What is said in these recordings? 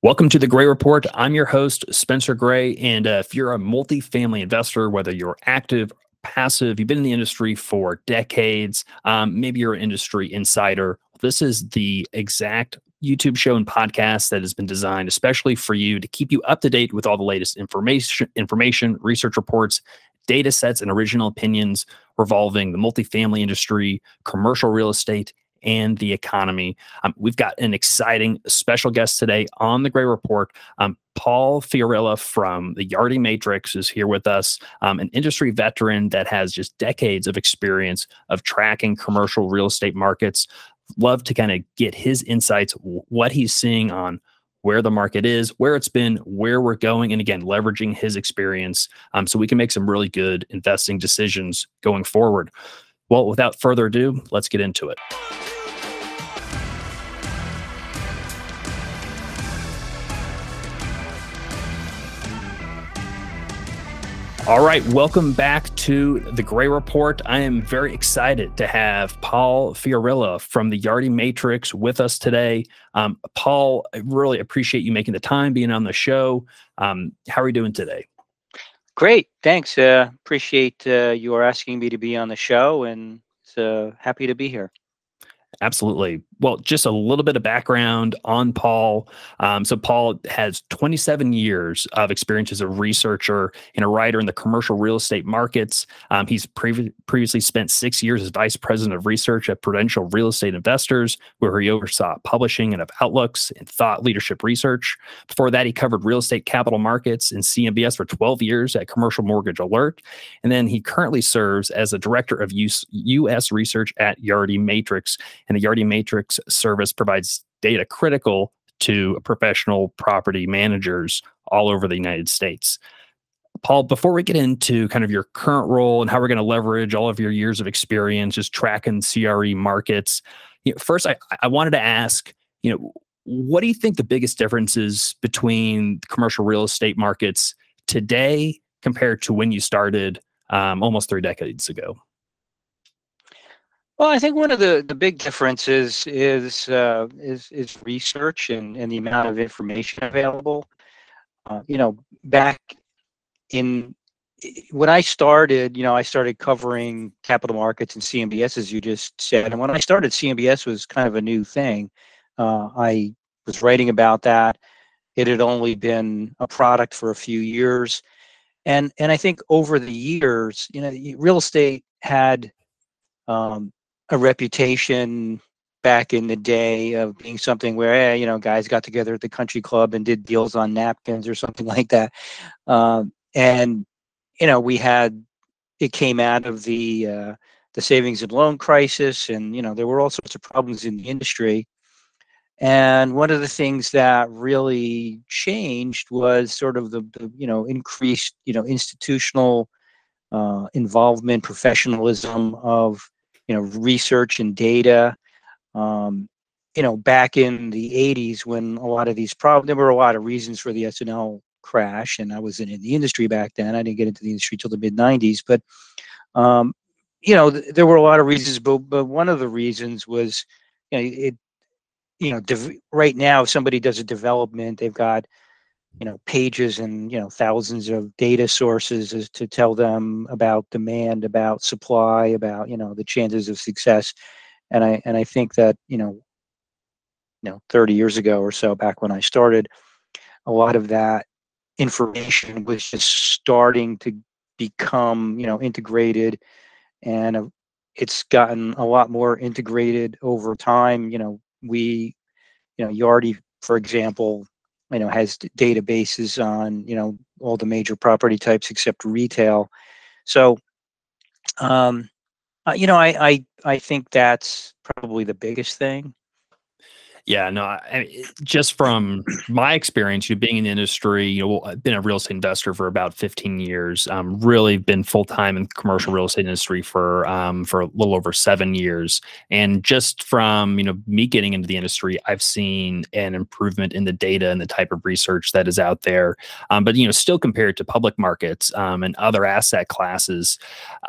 Welcome to the Gray Report. I'm your host, Spencer Gray. And uh, if you're a multifamily investor, whether you're active, passive, you've been in the industry for decades, um, maybe you're an industry insider, this is the exact YouTube show and podcast that has been designed especially for you to keep you up to date with all the latest information, information, research reports, data sets, and original opinions revolving the multifamily industry, commercial real estate, and the economy. Um, we've got an exciting special guest today on the Gray Report. Um, Paul Fiorilla from the Yardi Matrix is here with us, um, an industry veteran that has just decades of experience of tracking commercial real estate markets. Love to kind of get his insights, what he's seeing on where the market is, where it's been, where we're going, and again, leveraging his experience um, so we can make some really good investing decisions going forward. Well, without further ado, let's get into it. All right, welcome back to the Gray Report. I am very excited to have Paul Fiorilla from the Yardi Matrix with us today. Um, Paul, I really appreciate you making the time, being on the show. Um, how are you doing today? Great, thanks. Uh, appreciate uh, you are asking me to be on the show, and uh, happy to be here. Absolutely. Well, just a little bit of background on Paul. Um, so, Paul has 27 years of experience as a researcher and a writer in the commercial real estate markets. Um, he's pre- previously spent six years as vice president of research at Prudential Real Estate Investors, where he oversaw publishing and of outlooks and thought leadership research. Before that, he covered real estate capital markets and CMBS for 12 years at Commercial Mortgage Alert. And then he currently serves as a director of US research at Yardi Matrix. And the Yardi Matrix service provides data critical to professional property managers all over the United States. Paul, before we get into kind of your current role and how we're going to leverage all of your years of experience just tracking CRE markets, you know, first I, I wanted to ask, you know, what do you think the biggest differences between commercial real estate markets today compared to when you started um, almost three decades ago? Well, I think one of the, the big differences is uh, is is research and, and the amount of information available. Uh, you know, back in when I started, you know, I started covering capital markets and CMBS, as you just said. And when I started, CMBS was kind of a new thing. Uh, I was writing about that. It had only been a product for a few years, and and I think over the years, you know, real estate had um, a reputation back in the day of being something where eh, you know guys got together at the country club and did deals on napkins or something like that. Um, and you know we had it came out of the uh, the savings and loan crisis and you know there were all sorts of problems in the industry. And one of the things that really changed was sort of the, the you know increased you know institutional uh, involvement professionalism of you know research and data um, you know back in the 80s when a lot of these problems there were a lot of reasons for the S&L crash and I wasn't in the industry back then. I didn't get into the industry till the mid 90s but um, you know th- there were a lot of reasons but but one of the reasons was you know it you know right now if somebody does a development they've got you know pages and you know thousands of data sources to tell them about demand about supply about you know the chances of success. And i and i think that you know you know 30 years ago or so back when i started a lot of that information was just starting to become you know integrated. And uh, it's gotten a lot more integrated over time. You know we you know yardi for example you know has databases on you know all the major property types except retail. So um uh, you know I, I i think that's probably the biggest thing yeah, no, I, just from my experience, you being in the industry, you know, I've been a real estate investor for about 15 years. Um, really been full time in commercial real estate industry for um, for a little over seven years. And just from you know me getting into the industry, I've seen an improvement in the data and the type of research that is out there. Um, but you know, still compared to public markets um, and other asset classes,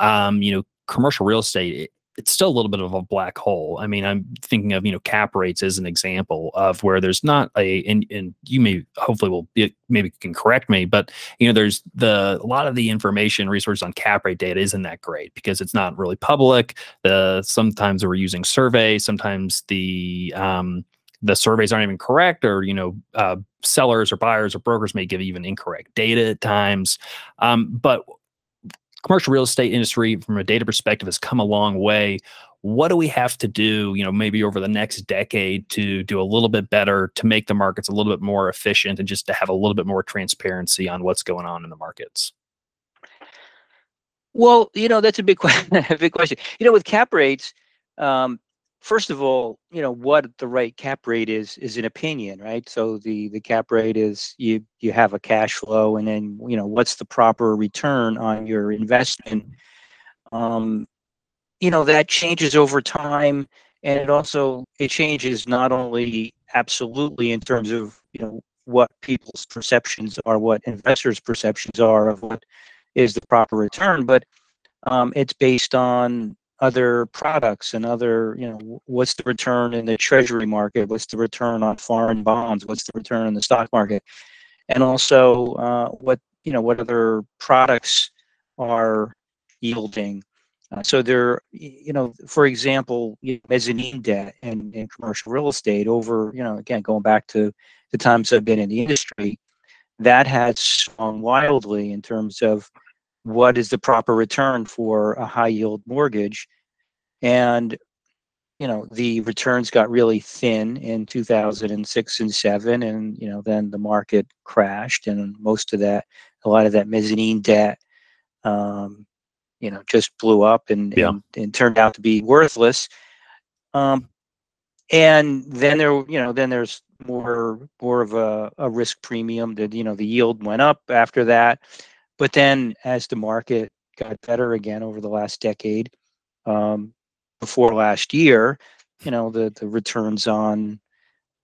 um, you know, commercial real estate it's still a little bit of a black hole. I mean, I'm thinking of you know cap rates as an example of where there's not a and, and you may hopefully will be, maybe can correct me, but you know there's the a lot of the information resources on cap rate data isn't that great because it's not really public. The sometimes we're using surveys, sometimes the um, the surveys aren't even correct or you know uh, sellers or buyers or brokers may give even incorrect data at times um, but commercial real estate industry from a data perspective has come a long way. What do we have to do you know maybe over the next decade to do a little bit better to make the markets a little bit more efficient and just to have a little bit more transparency on what's going on in the markets? Well you know that's a big question big question. You know with cap rates um, first of all, you know what the right cap rate is is an opinion, right? So the the cap rate is you you have a cash flow, and then you know what's the proper return on your investment. Um, you know that changes over time, and it also it changes not only absolutely in terms of you know what people's perceptions are, what investors' perceptions are of what is the proper return, but um, it's based on other products and other, you know, what's the return in the treasury market? What's the return on foreign bonds? What's the return in the stock market? And also, uh, what you know, what other products are yielding? Uh, so there, you know, for example, mezzanine debt and, and commercial real estate over, you know, again going back to the times I've been in the industry, that has swung wildly in terms of what is the proper return for a high yield mortgage. And you know the returns got really thin in 2006 and 7 and you know then the market crashed and most of that a lot of that mezzanine debt um, you know just blew up and, yeah. and, and turned out to be worthless. Um, and then there you know then there's more more of a, a risk premium that you know the yield went up after that but then as the market got better again over the last decade, um, before last year, you know, the, the returns on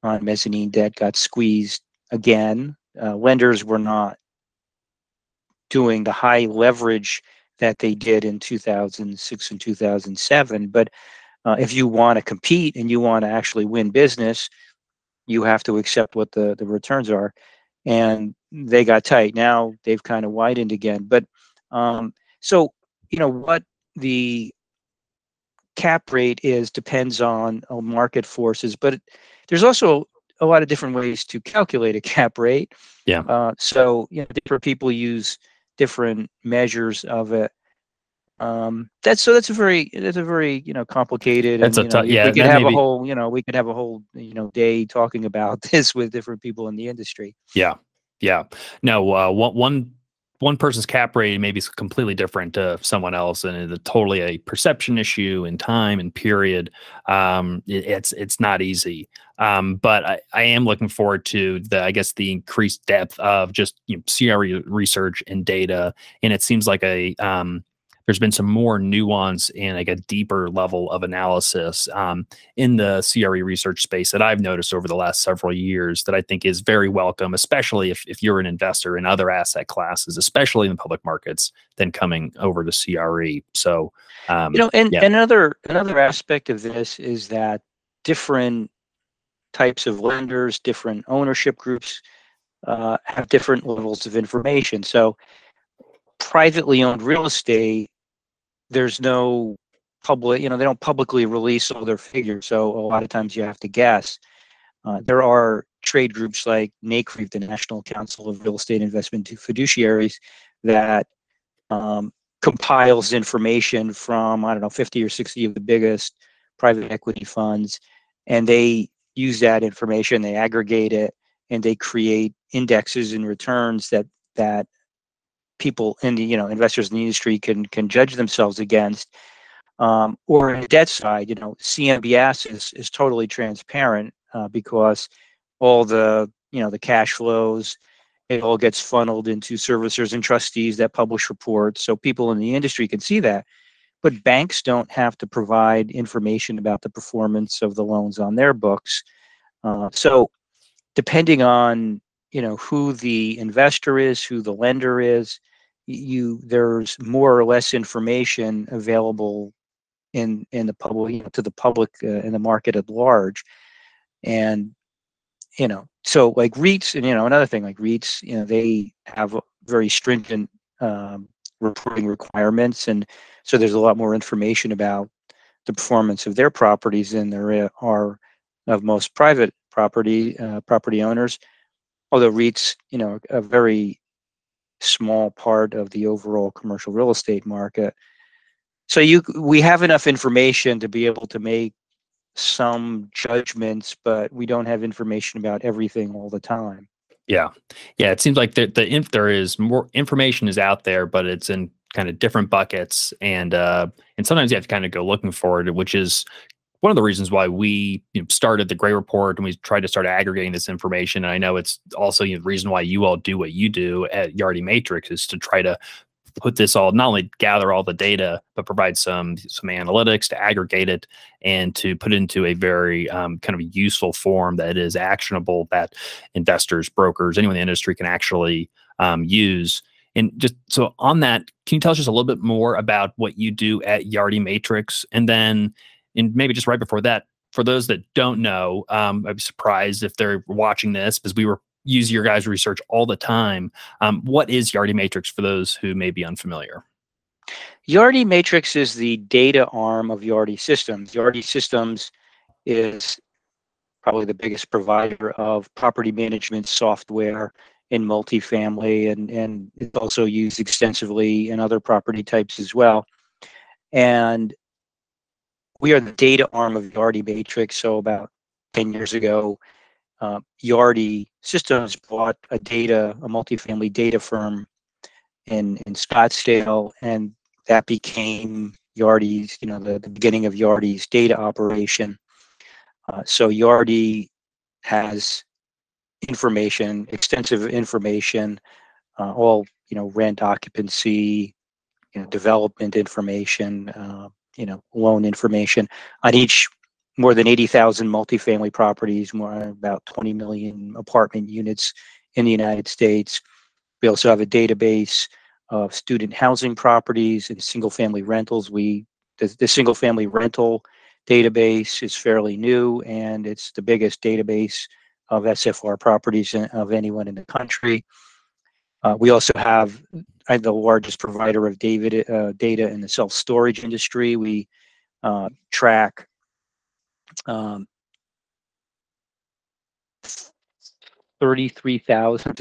on mezzanine debt got squeezed again. Uh, lenders were not doing the high leverage that they did in 2006 and 2007. But uh, if you want to compete and you want to actually win business, you have to accept what the, the returns are and they got tight. Now they've kind of widened again. But um, so you know what the cap rate is depends on, market forces, but there's also a lot of different ways to calculate a cap rate. Yeah. Uh, so you know, different people use different measures of it. Um, that's so that's a very that's a very you know complicated. That's and, a know, yeah. We could have a whole you know we could have a whole you know day talking about this with different people in the industry. Yeah, yeah. No, uh, one one one person's cap rate maybe is completely different to someone else, and it's totally a perception issue in time and period. Um, it, it's it's not easy. Um, but I, I am looking forward to the I guess the increased depth of just you know, CRE research and data, and it seems like a um, there's been some more nuance and like a deeper level of analysis um, in the CRE research space that I've noticed over the last several years that I think is very welcome, especially if, if you're an investor in other asset classes, especially in the public markets, than coming over to CRE. So, um, you know, and yeah. another another aspect of this is that different types of lenders, different ownership groups uh, have different levels of information. So, privately owned real estate there's no public, you know, they don't publicly release all their figures. So a lot of times you have to guess. Uh, there are trade groups like NCREIF, the National Council of Real Estate Investment Fiduciaries, that um, compiles information from, I don't know, 50 or 60 of the biggest private equity funds. And they use that information, they aggregate it, and they create indexes and returns that that people in the you know investors in the industry can can judge themselves against um, or on the debt side you know cmbs is, is totally transparent uh, because all the you know the cash flows it all gets funneled into servicers and trustees that publish reports so people in the industry can see that. But banks don't have to provide information about the performance of the loans on their books uh, so depending on you know who the investor is, who the lender is. You there's more or less information available in in the public you know, to the public uh, in the market at large. And you know so like REITs and you know another thing like REITs you know they have very stringent um, reporting requirements. And so there's a lot more information about the performance of their properties than there are of most private property uh, property owners although REITs you know a very small part of the overall commercial real estate market. So you we have enough information to be able to make some judgments but we don't have information about everything all the time. Yeah. Yeah it seems like the, the if there is more information is out there but it's in kind of different buckets and uh and sometimes you have to kind of go looking for it which is one of the reasons why we you know, started the Gray Report and we tried to start aggregating this information. And I know it's also you know, the reason why you all do what you do at Yardi Matrix is to try to put this all not only gather all the data but provide some some analytics to aggregate it and to put into a very um, kind of useful form that is actionable that investors brokers anyone in the industry can actually um, use and just so on that can you tell us just a little bit more about what you do at yardi matrix and then and maybe just right before that for those that don't know um, i'd be surprised if they're watching this because we were use your guys' research all the time. Um, what is Yardi Matrix for those who may be unfamiliar? Yardi Matrix is the data arm of Yardi Systems. Yardi Systems is probably the biggest provider of property management software in multifamily and, and it's also used extensively in other property types as well. And we are the data arm of Yardi Matrix. So about 10 years ago, uh, Yardi Systems bought a data, a multifamily data firm in in Scottsdale, and that became Yardi's, you know, the, the beginning of Yardi's data operation. Uh, so Yardi has information, extensive information, uh, all you know, rent occupancy, you know, development information, uh, you know, loan information on each more than 80,000 multifamily properties, more about 20 million apartment units in the United States. We also have a database of student housing properties and single family rentals. We the, the single family rental database is fairly new and it's the biggest database of SFR properties uh, of anyone in the country. Uh, we also have I'm the largest provider of David, uh, data in the self storage industry. We uh, track um, 33,000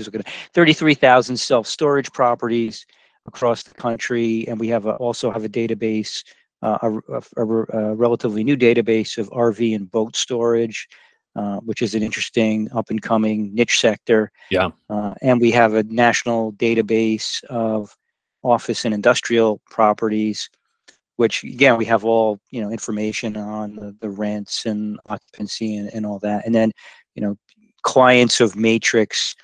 33,000 self-storage properties across the country, and we have a, also have a database, uh, a, a, a, relatively new database of RV and boat storage, uh, which is an interesting up-and-coming niche sector. Yeah. Uh, and we have a national database of office and industrial properties which again we have all you know information on the, the rents and occupancy and, and all that and then you know clients of matrix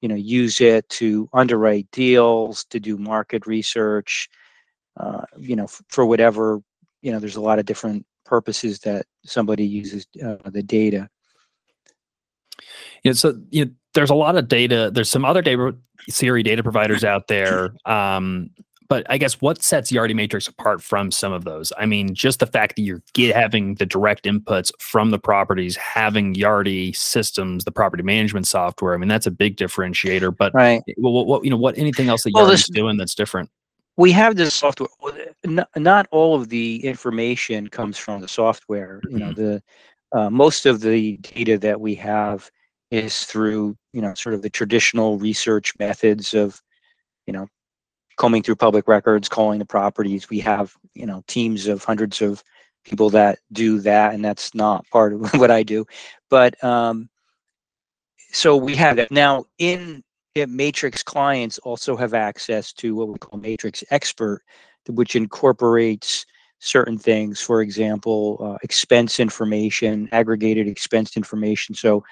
you know use it to underwrite deals to do market research uh, you know f- for whatever you know there's a lot of different purposes that somebody uses uh, the data yeah so you know there's a lot of data there's some other data CRE data providers out there um, but I guess what sets Yardi Matrix apart from some of those? I mean, just the fact that you're get, having the direct inputs from the properties, having Yardi systems, the property management software. I mean, that's a big differentiator. But right, what, what you know, what anything else that well, Yardi's doing that's different? We have this software. Not, not all of the information comes from the software. You know, mm-hmm. the uh, most of the data that we have is through you know sort of the traditional research methods of you know combing through public records, calling the properties. We have, you know, teams of hundreds of people that do that, and that's not part of what I do. But um, so we have that now in Matrix clients also have access to what we call Matrix Expert, which incorporates certain things. For example, uh, expense information, aggregated expense information. So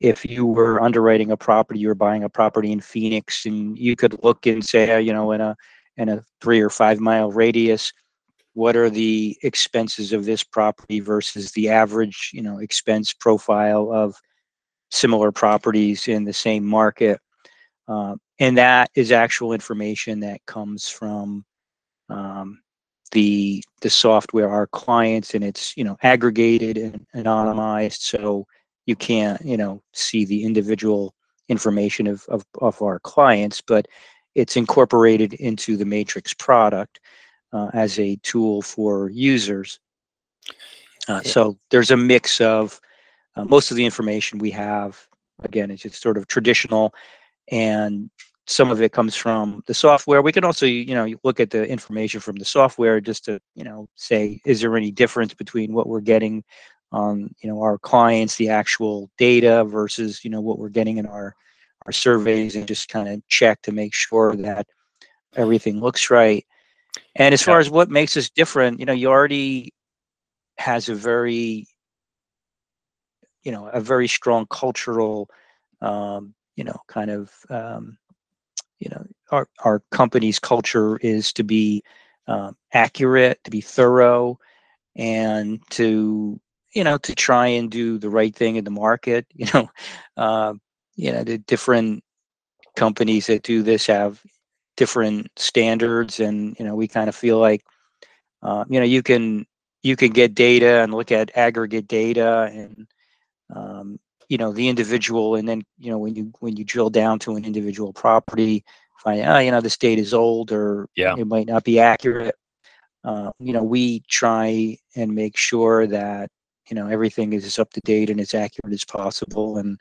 if you were underwriting a property, you were buying a property in Phoenix, and you could look and say, you know, in a in a three or five mile radius, what are the expenses of this property versus the average, you know, expense profile of similar properties in the same market, uh, and that is actual information that comes from um, the the software our clients and it's you know aggregated and anonymized so you can't you know see the individual information of, of, of our clients but it's incorporated into the matrix product uh, as a tool for users. Uh, so there's a mix of uh, most of the information we have again it's just sort of traditional and some of it comes from the software. We can also, you know, look at the information from the software just to, you know, say, is there any difference between what we're getting on, you know, our clients, the actual data versus, you know, what we're getting in our our surveys, and just kind of check to make sure that everything looks right. And as far as what makes us different, you know, Yardi has a very, you know, a very strong cultural, um, you know, kind of um, you know our, our company's culture is to be um, accurate to be thorough and to you know to try and do the right thing in the market you know uh, you know the different companies that do this have different standards and you know we kind of feel like uh, you know you can you can get data and look at aggregate data and um, you know the individual and then you know when you when you drill down to an individual property find oh you know this data is old or yeah. it might not be accurate uh, you know we try and make sure that you know everything is as up to date and as accurate as possible and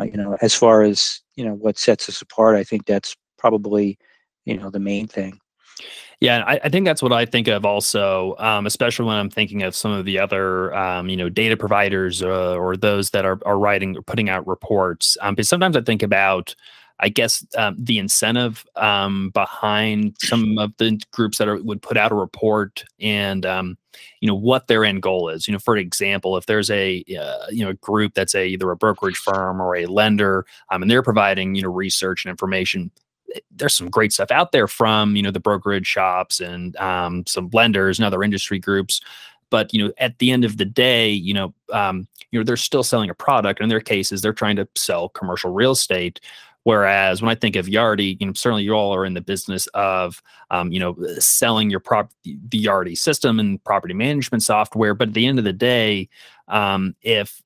uh, you know as far as you know what sets us apart i think that's probably you know the main thing yeah, I, I, think that's what I think of also, um, especially when I'm thinking of some of the other, um, you know, data providers uh, or those that are, are writing or putting out reports. Um, but sometimes I think about, I guess, um, the incentive um, behind some of the groups that are, would put out a report and, um, you know, what their end goal is. You know, for example, if there's a, uh, you know, a group that's a either a brokerage firm or a lender, and they're providing, you know, research and information there's some great stuff out there from you know the brokerage shops and um, some lenders and other industry groups. But you know at the end of the day you know um, you know they're still selling a product in their cases. They're trying to sell commercial real estate. Whereas when i think of yardi you know certainly you all are in the business of um, you know selling your prop the yardi system and property management software. But at the end of the day um, if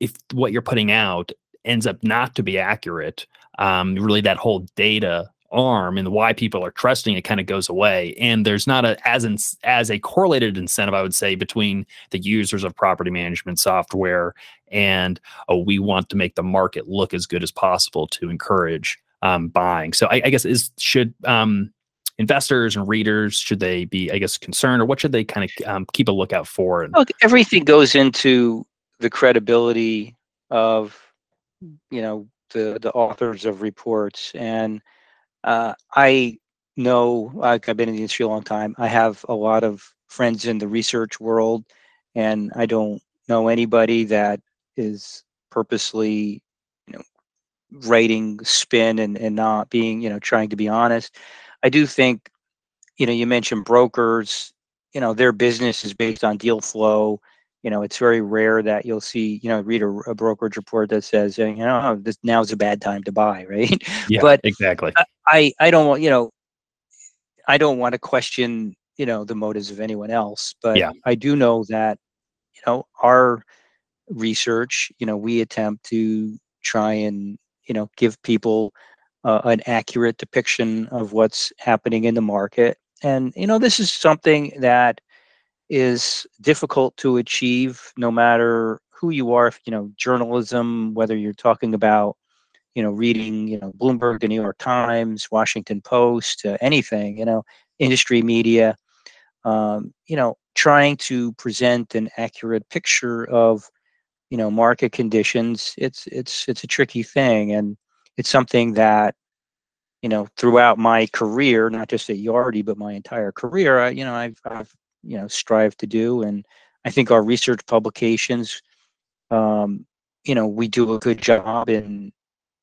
if what you're putting out ends up not to be accurate um, really that whole data arm and why people are trusting it kind of goes away. And there's not a as in, as a correlated incentive i would say between the users of property management software and oh, we want to make the market look as good as possible to encourage um, buying. So I, I, guess is should um, investors and readers should they be i guess concerned or what should they kind of um, keep a lookout for and, Look, everything goes into the credibility of you know the the authors of reports, and uh, I know like I've been in the industry a long time. I have a lot of friends in the research world, and I don't know anybody that is purposely, you know, writing spin and and not being, you know, trying to be honest. I do think, you know, you mentioned brokers. You know, their business is based on deal flow you know it's very rare that you'll see you know read a, a brokerage report that says you know oh, this now's a bad time to buy right? Yeah but exactly. I i don't want you know i don't want to question you know the motives of anyone else but yeah. i do know that you know our research you know we attempt to try and you know give people uh, an accurate depiction of what's happening in the market. And you know this is something that is difficult to achieve no matter who you are you know journalism whether you're talking about you know reading you know bloomberg the new york times washington post uh, anything you know industry media um, you know trying to present an accurate picture of you know market conditions it's it's it's a tricky thing and it's something that you know throughout my career not just at yardi but my entire career I, you know i've i've you know strive to do and i think our research publications um, you know we do a good job in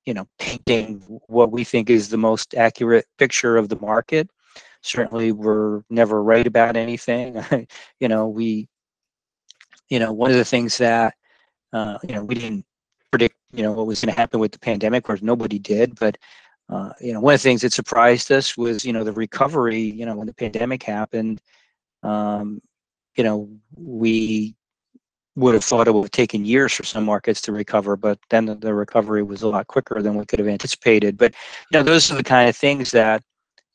you know painting what we think is the most accurate picture of the market. Certainly we're never right about anything. You know we you know one of the things that uh, you know we didn't predict you know what was going to happen with the pandemic or nobody did but uh, you know one of the things that surprised us was you know the recovery you know when the pandemic happened um, you know, we would have thought it would have taken years for some markets to recover, but then the, recovery was a lot quicker than we could have anticipated. But you know, those are the kind of things that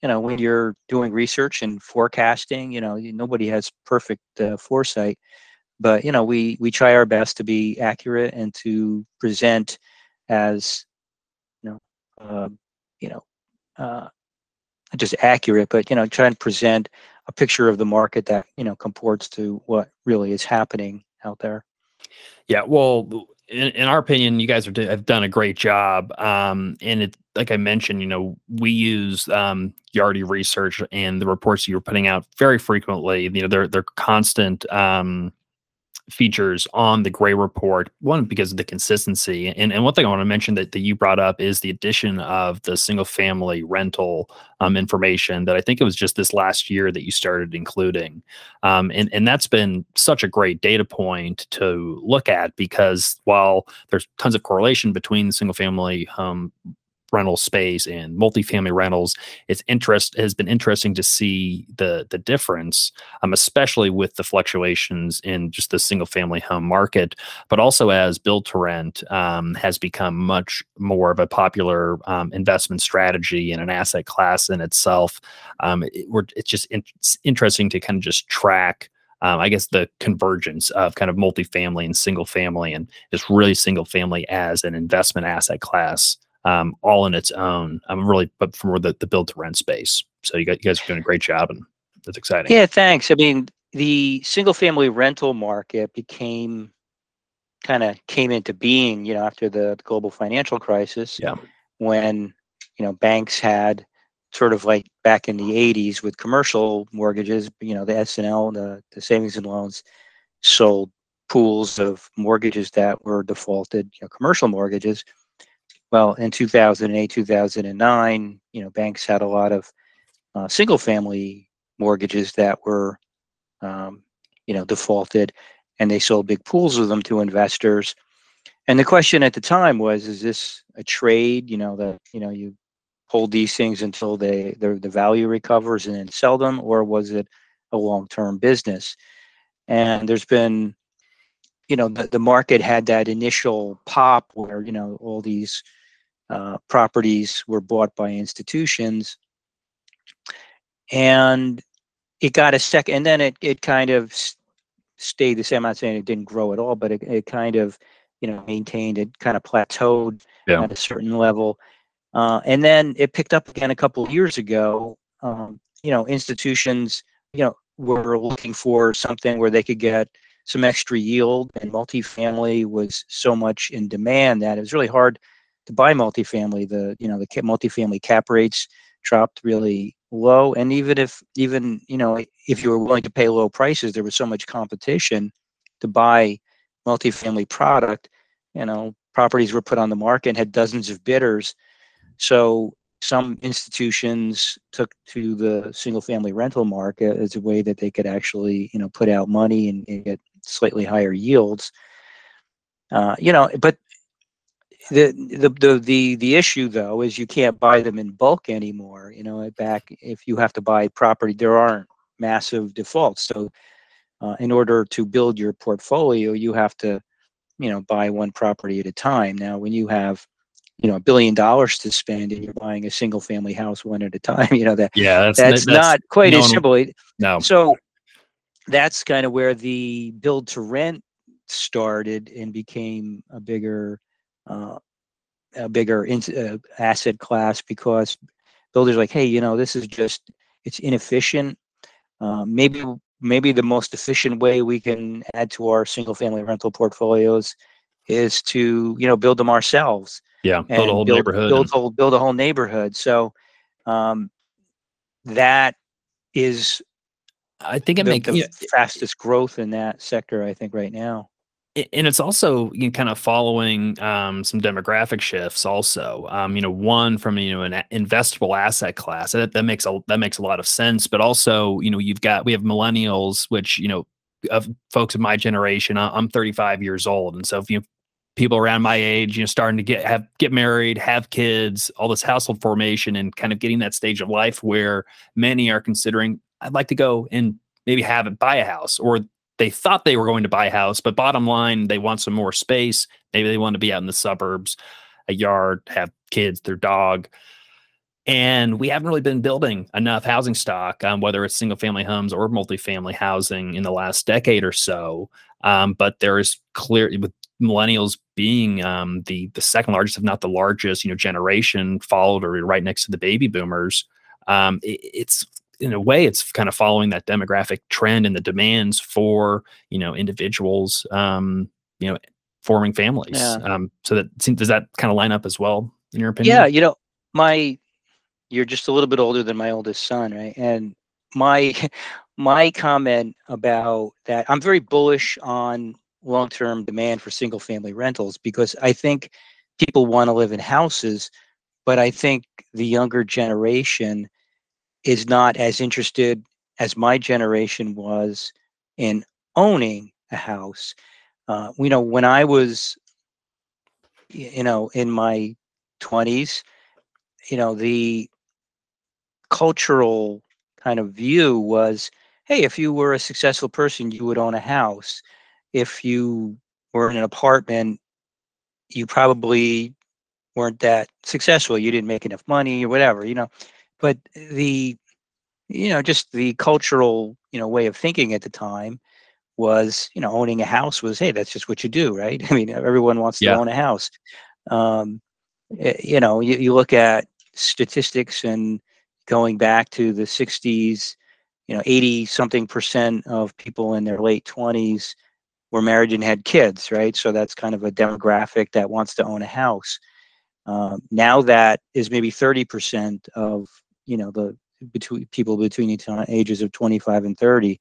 you know when you're doing research and forecasting. You know, nobody has perfect uh, foresight, but you know, we we try our best to be accurate and to present as you know, uh, you know, uh, just accurate, but you know, try and present a picture of the market that you know comports to what really is happening out there. Yeah, well, in, in our opinion, you guys are, have done a great job. Um, and it, like I mentioned, you know, we use um, Yardi research and the reports you were putting out very frequently. You know, they're they're constant um, features on the Gray report. One because of the consistency, and and one thing I want to mention that that you brought up is the addition of the single family rental um, information that I think it was just this last year that you started including, um, and and that's been such a great data point to look at because while there's tons of correlation between single family home rental space and multifamily rentals. It's interest has been interesting to see the the difference, um, especially with the fluctuations in just the single family home market, but also as build to rent um, has become much more of a popular um, investment strategy and an asset class in itself. Um, it, it's just in, it's interesting to kind of just track. Um, I guess the convergence of kind of multifamily and single family, and just really single family as an investment asset class um, all in its own. I'm really, but from the, the build to rent space. So you, got, you guys are doing a great job, and that's exciting. Yeah, thanks. I mean, the single family rental market became kind of came into being, you know, after the global financial crisis. Yeah. When you know banks had sort of like back in the 80s with commercial mortgages, you know, the S&L, the, the savings and loans sold pools of mortgages that were defaulted, you know, commercial mortgages well, in 2008, 2009, you know, banks had a lot of uh, single-family mortgages that were, um, you know, defaulted, and they sold big pools of them to investors. And the question at the time was, is this a trade? You know, that you know you hold these things until they the value recovers and then sell them, or was it a long-term business? And there's been, you know, the, the market had that initial pop where you know all these uh, properties were bought by institutions. And it got a second and then it, it kind of stayed the same. I'm not saying it didn't grow at all but it, it kind of you know maintained it kind of plateaued yeah. at a certain level. Uh, and then it picked up again a couple of years ago. Um, you know institutions you know were looking for something where they could get some extra yield and multifamily was so much in demand that it was really hard to buy multifamily. The you know the multifamily cap rates dropped really low, and even if even you know if you were willing to pay low prices, there was so much competition to buy multifamily product. You know, properties were put on the market and had dozens of bidders. So some institutions took to the single family rental market as a way that they could actually you know put out money and, and get slightly higher yields uh, you know but the, the the the the issue though is you can't buy them in bulk anymore you know back if you have to buy property there aren't massive defaults. So uh, in order to build your portfolio you have to you know buy one property at a time. Now when you have you know a billion dollars to spend and you're buying a single family house one at a time you know that yeah that's, that's, that's not quite no, as simple. No. so that's kind of where the build to rent started and became a bigger uh, a bigger in, uh, asset class because builders like, hey, you know, this is just it's inefficient. Uh, maybe maybe the most efficient way we can add to our single family rental portfolios is to you know build them ourselves. Yeah, build a whole build, neighborhood. Build, whole, build a whole neighborhood. So um, that is I think it the, makes the fastest growth in that sector. I think right now and it's also you know, kind of following um, some demographic shifts also um, you know one from you know an investable asset class that, that makes a that makes a lot of sense but also you know you've got we have millennials which you know of folks of my generation i'm 35 years old and so if you people around my age you know starting to get have get married have kids all this household formation and kind of getting that stage of life where many are considering i'd like to go and maybe have it buy a house or they thought they were going to buy a house, but bottom line, they want some more space. Maybe they want to be out in the suburbs, a yard, have kids, their dog. And we haven't really been building enough housing stock, um, whether it's single family homes or multifamily housing in the last decade or so. Um, but there is clear with millennials being um, the the second largest, if not the largest, you know, generation, followed or right next to the baby boomers. Um, it, it's in a way, it's kind of following that demographic trend and the demands for you know individuals, um, you know, forming families. Yeah. Um, so that does that kind of line up as well in your opinion? Yeah, you know, my you're just a little bit older than my oldest son, right? And my my comment about that, I'm very bullish on long-term demand for single-family rentals because I think people want to live in houses, but I think the younger generation is not as interested as my generation was in owning a house. Uh, you know, when I was, you know, in my 20s, you know, the cultural kind of view was hey, if you were a successful person, you would own a house. If you were in an apartment, you probably weren't that successful. You didn't make enough money or whatever, you know. But the, you know, just the cultural, you know, way of thinking at the time was, you know, owning a house was, hey, that's just what you do, right? I mean, everyone wants yeah. to own a house. Um, eh, you know, you, you look at statistics and going back to the 60s, you know, 80 something percent of people in their late 20s were married and had kids, right? So that's kind of a demographic that wants to own a house. Um, now that is maybe 30% of, you know, the between people between the ages of 25 and 30.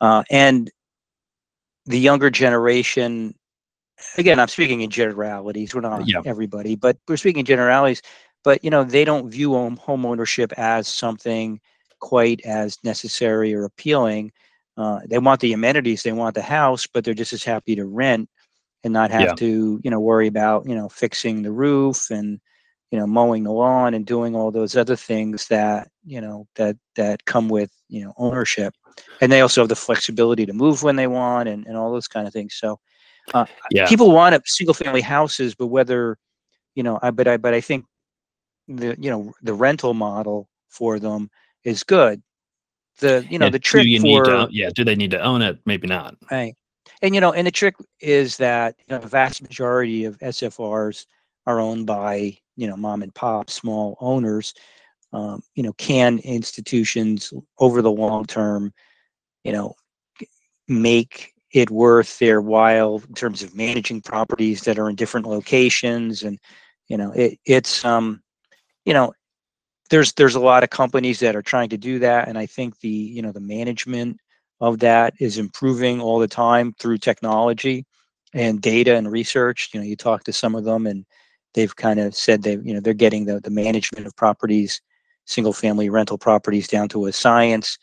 Uh, and the younger generation, again, I'm speaking in generalities. We're not yeah. everybody, but we're speaking in generalities but you know they don't view home, home ownership as something quite as necessary or appealing uh, they want the amenities they want the house but they're just as happy to rent and not have yeah. to you know worry about you know fixing the roof and you know mowing the lawn and doing all those other things that you know that that come with you know ownership and they also have the flexibility to move when they want and, and all those kind of things so uh, yeah. people want a single family houses but whether you know i but i but i think the you know the rental model for them is good. The you know yeah, the trick do you for need to, yeah do they need to own it? Maybe not. Right, and you know and the trick is that you know, the vast majority of SFRs are owned by you know mom and pop small owners. Um, you know, can institutions over the long term, you know, make it worth their while in terms of managing properties that are in different locations and you know it, it's um you know, there's there's a lot of companies that are trying to do that, and I think the you know the management of that is improving all the time through technology and data and research. You know, you talk to some of them, and they've kind of said they you know they're getting the the management of properties, single family rental properties down to a science.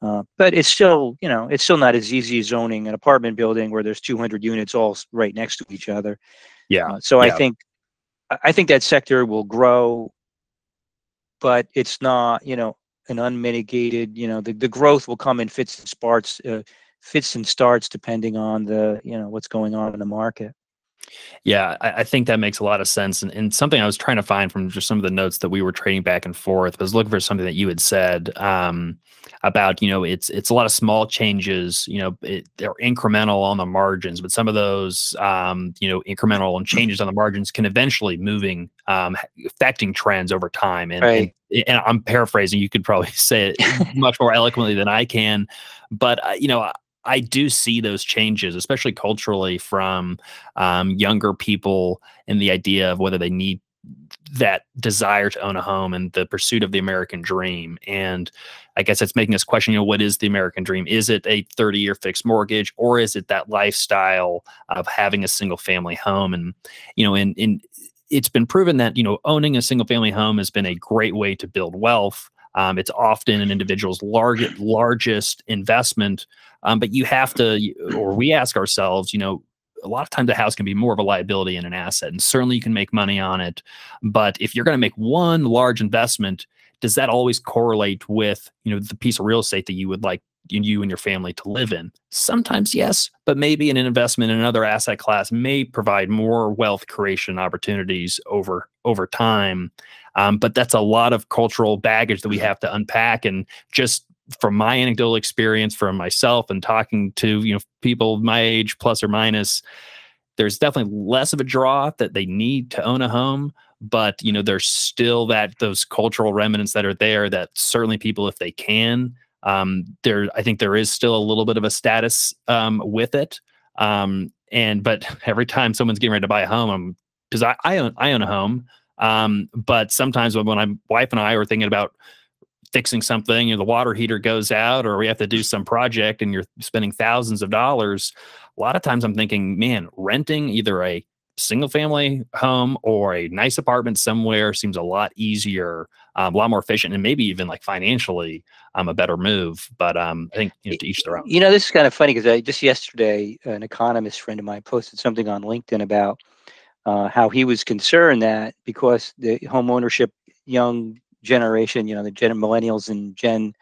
Uh, but it's still, you know, it's still not as easy as owning an apartment building where there's 200 units all right next to each other. Yeah. Uh, so yeah. I think, I think that sector will grow but it's not, you know, an unmitigated, you know, the, the growth will come in fits and starts, uh, fits and starts depending on the, you know, what's going on in the market. Yeah, I, I, think that makes a lot of sense. And, and, something I was trying to find from just some of the notes that we were trading back and forth I was looking for something that you had said um, about, you know, it's it's a lot of small changes, you know, it, they're incremental on the margins, but some of those, um, you know, incremental and changes on the margins can eventually moving, um, affecting trends over time. And, right. and, and I'm paraphrasing, you could probably say it much more eloquently than I can, but, uh, you know, I do see those changes, especially culturally, from um, younger people and the idea of whether they need that desire to own a home and the pursuit of the American dream. And I guess it's making us question, you know, what is the American dream? Is it a 30 year fixed mortgage or is it that lifestyle of having a single family home? And, you know, in, in, it's been proven that, you know, owning a single family home has been a great way to build wealth. Um, it's often an individual's largest largest investment, um, but you have to, or we ask ourselves, you know, a lot of times a house can be more of a liability and an asset, and certainly you can make money on it. But if you're going to make one large investment, does that always correlate with you know the piece of real estate that you would like you and your family to live in. Sometimes yes, but maybe an investment in another asset class may provide more wealth creation opportunities over over time. Um, but that's a lot of cultural baggage that we have to unpack. And just from my anecdotal experience, from myself and talking to you know people my age plus or minus, there's definitely less of a draw that they need to own a home but you know there's still that those cultural remnants that are there that certainly people if they can um, there i think there is still a little bit of a status um, with it. Um, and but every time someone's getting ready to buy a home because I, I own i own a home. Um, but sometimes when my wife and i are thinking about fixing something you know the water heater goes out or we have to do some project and you're spending thousands of dollars a lot of times i'm thinking man renting either a single family home or a nice apartment somewhere seems a lot easier, um, a lot more efficient, and maybe even like financially um, a better move. But um, I think you know, to each their own. You know, this is kind of funny because I just yesterday an economist friend of mine posted something on LinkedIn about uh, how he was concerned that because the home ownership young generation, you know, the Gen millennials and Gen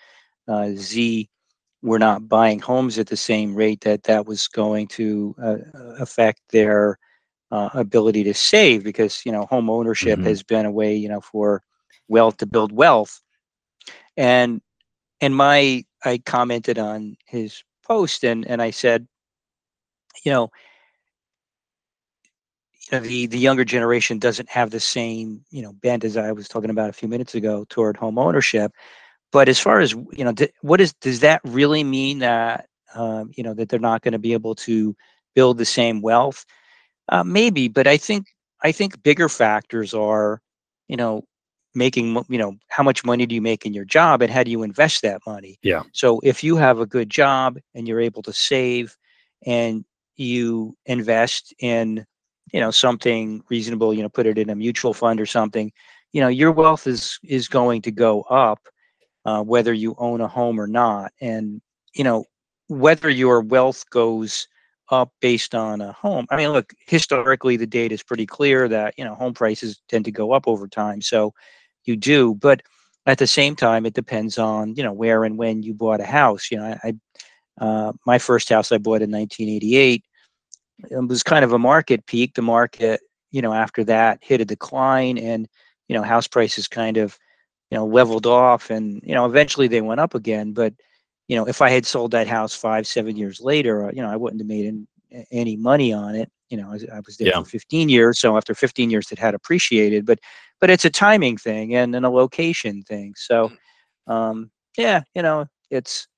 uh, Z were not buying homes at the same rate that that was going to uh, affect their uh, ability to save because you know home ownership mm-hmm. has been a way you know for wealth to build wealth. And and my i commented on his post and and i said you know you know the the younger generation doesn't have the same you know bent as i was talking about a few minutes ago toward home ownership. But as far as you know what is does that really mean that um, you know that they're not going to be able to build the same wealth uh, maybe, but I think I think bigger factors are, you know, making you know how much money do you make in your job and how do you invest that money. Yeah. So if you have a good job and you're able to save, and you invest in, you know, something reasonable, you know, put it in a mutual fund or something, you know, your wealth is is going to go up, uh, whether you own a home or not, and you know whether your wealth goes up based on a home. I mean, look, historically, the data is pretty clear that you know home prices tend to go up over time. So you do, but at the same time, it depends on you know where and when you bought a house. You know, I, uh, my first house I bought in 1988 it was kind of a market peak. The market, you know, after that hit a decline, and you know, house prices kind of you know leveled off, and you know, eventually they went up again, but you know, if I had sold that house five, seven years later, uh, you know, I wouldn't have made any, any money on it. You know, I, I was there yeah. for 15 years, so after 15 years, it had appreciated. But, but it's a timing thing and, and a location thing. So, mm. um, yeah, you know, it's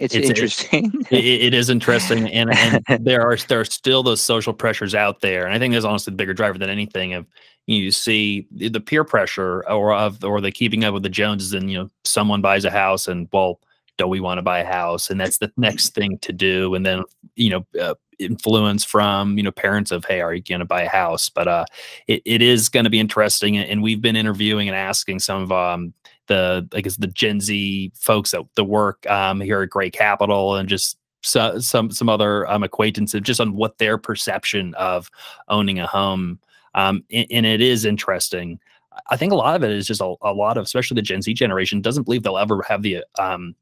it's, it's interesting. It, it is interesting, and, and there are there are still those social pressures out there, and I think there's honestly the bigger driver than anything of you see the peer pressure or of or the keeping up with the Joneses, and you know someone buys a house and well don't we want to buy a house? And that's the next thing to do and then you know uh, influence from you know parents of hey are you going to buy a house? But uh it, it is going to be interesting and we've been interviewing and asking some of um the i guess the gen z folks at the work um here at Gray Capital and just so, some some other um acquaintances just on what their perception of owning a home um and, and it is interesting. I think a lot of it is just a, a, lot of, especially the Gen Z generation, doesn't believe they'll ever have the um,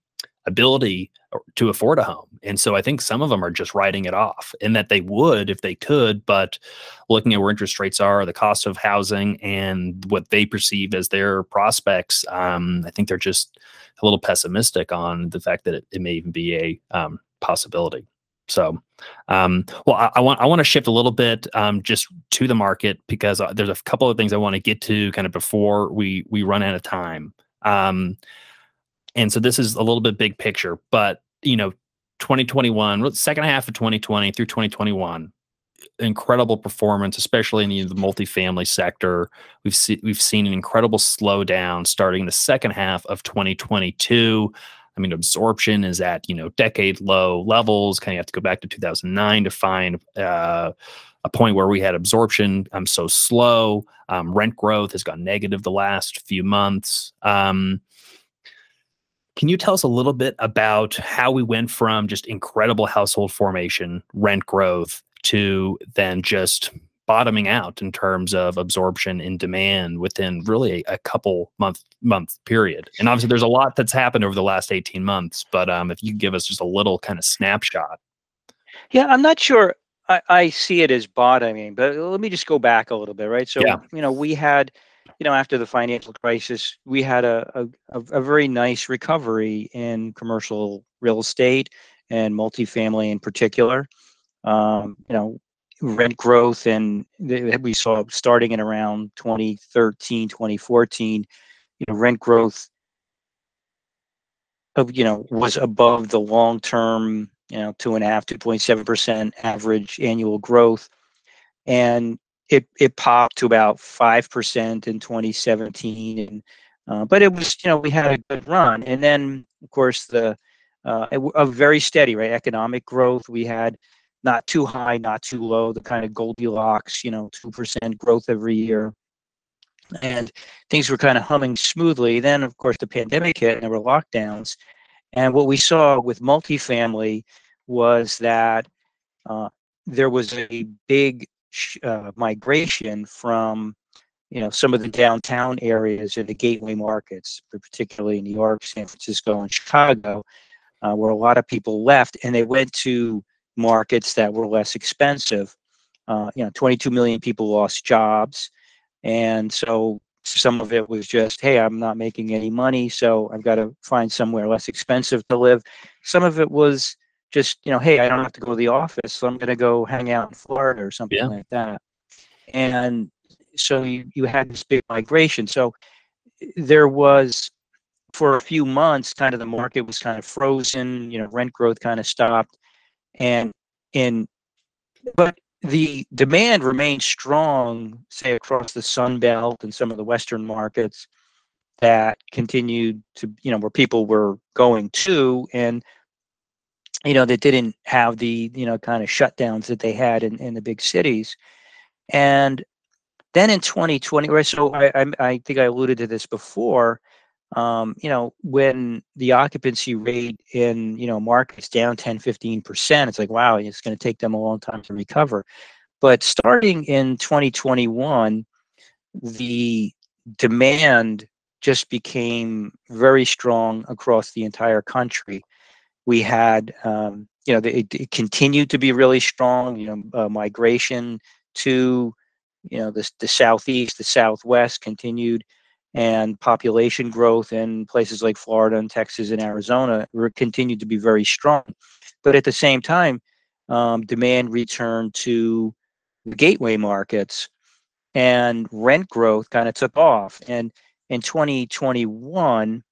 ability to afford a home. And so I think some of them are just writing it off and that they would if they could, but looking at where interest rates are, the cost of housing, and what they perceive as their prospects, um, I think they're just a little pessimistic on the fact that it, it may even be a um, possibility. So, um, well, I, I, want I want to shift a little bit um, just to the market because uh, there's a couple of things I want to get to kind of before we we run out of time. Um, and so this is a little bit big picture, but you know, 2021, second half of 2020 through 2021, incredible performance, especially in the, the multifamily sector. We've seen we've seen an incredible slowdown starting the second half of 2022. I mean, absorption is at you know decade low levels. Kind of have to go back to 2009 to find uh, a point where we had absorption um, so slow. Um, rent growth has gone negative the last few months. Um, can you tell us a little bit about how we went from just incredible household formation, rent growth, to then just bottoming out in terms of absorption in demand within really a, a couple month month period. And obviously, there's a lot that's happened over the last 18 months. But um, if you give us just a little kind of snapshot. Yeah, I'm not sure. I, I see it as bottoming, but let me just go back a little bit, right? So, Yeah. you know, we had, you know, after the financial crisis, we had a, a, a very nice recovery in commercial real estate and multifamily in particular. Um, you know, rent growth and we saw starting in around 2013, 2014, you know, rent growth of, you know, was above the long-term, you know, two and a half, 2.7% average annual growth. And it, it popped to about 5% in 2017. And, uh, but it was, you know, we had a good run. And then, of course, the, uh, a, very steady, right? Economic growth. We had not too high, not too low, the kind of Goldilocks, you know, 2% growth every year. And things were kind of humming smoothly. Then, of course, the pandemic hit and there were lockdowns. And what we saw with multifamily was that uh, there was a big uh, migration from you know some of the downtown areas or the gateway markets, particularly New York, San Francisco, and Chicago, uh, where a lot of people left, and they went to markets that were less expensive. Uh, you know, 22 million people lost jobs, and so some of it was just, hey, I'm not making any money, so I've got to find somewhere less expensive to live. Some of it was just, you know, hey, I don't have to go to the office, so I'm going to go hang out in Florida or something Yeah. like that. And so you, you had this big migration. So there was for a few months kind of the market was kind of frozen you know rent growth kind of stopped and in but the demand remained strong say across the sun belt and some of the western markets that continued to you know where people were going to and you know that didn't have the you know kind of shutdowns that they had in, in the big cities and then in 2020 right so I, I i think i alluded to this before um, you know, when the occupancy rate in, you know, markets down 10, 15%, it's like, wow, it's going to take them a long time to recover. But starting in 2021, the demand just became very strong across the entire country. We had, um, you know, it, it continued to be really strong, you know, uh, migration to, you know, the, the southeast, the southwest continued and population growth in places like Florida and Texas and Arizona were continued to be very strong. But at the same time, um, demand returned to the gateway markets and rent growth kind of took off. And in 2021,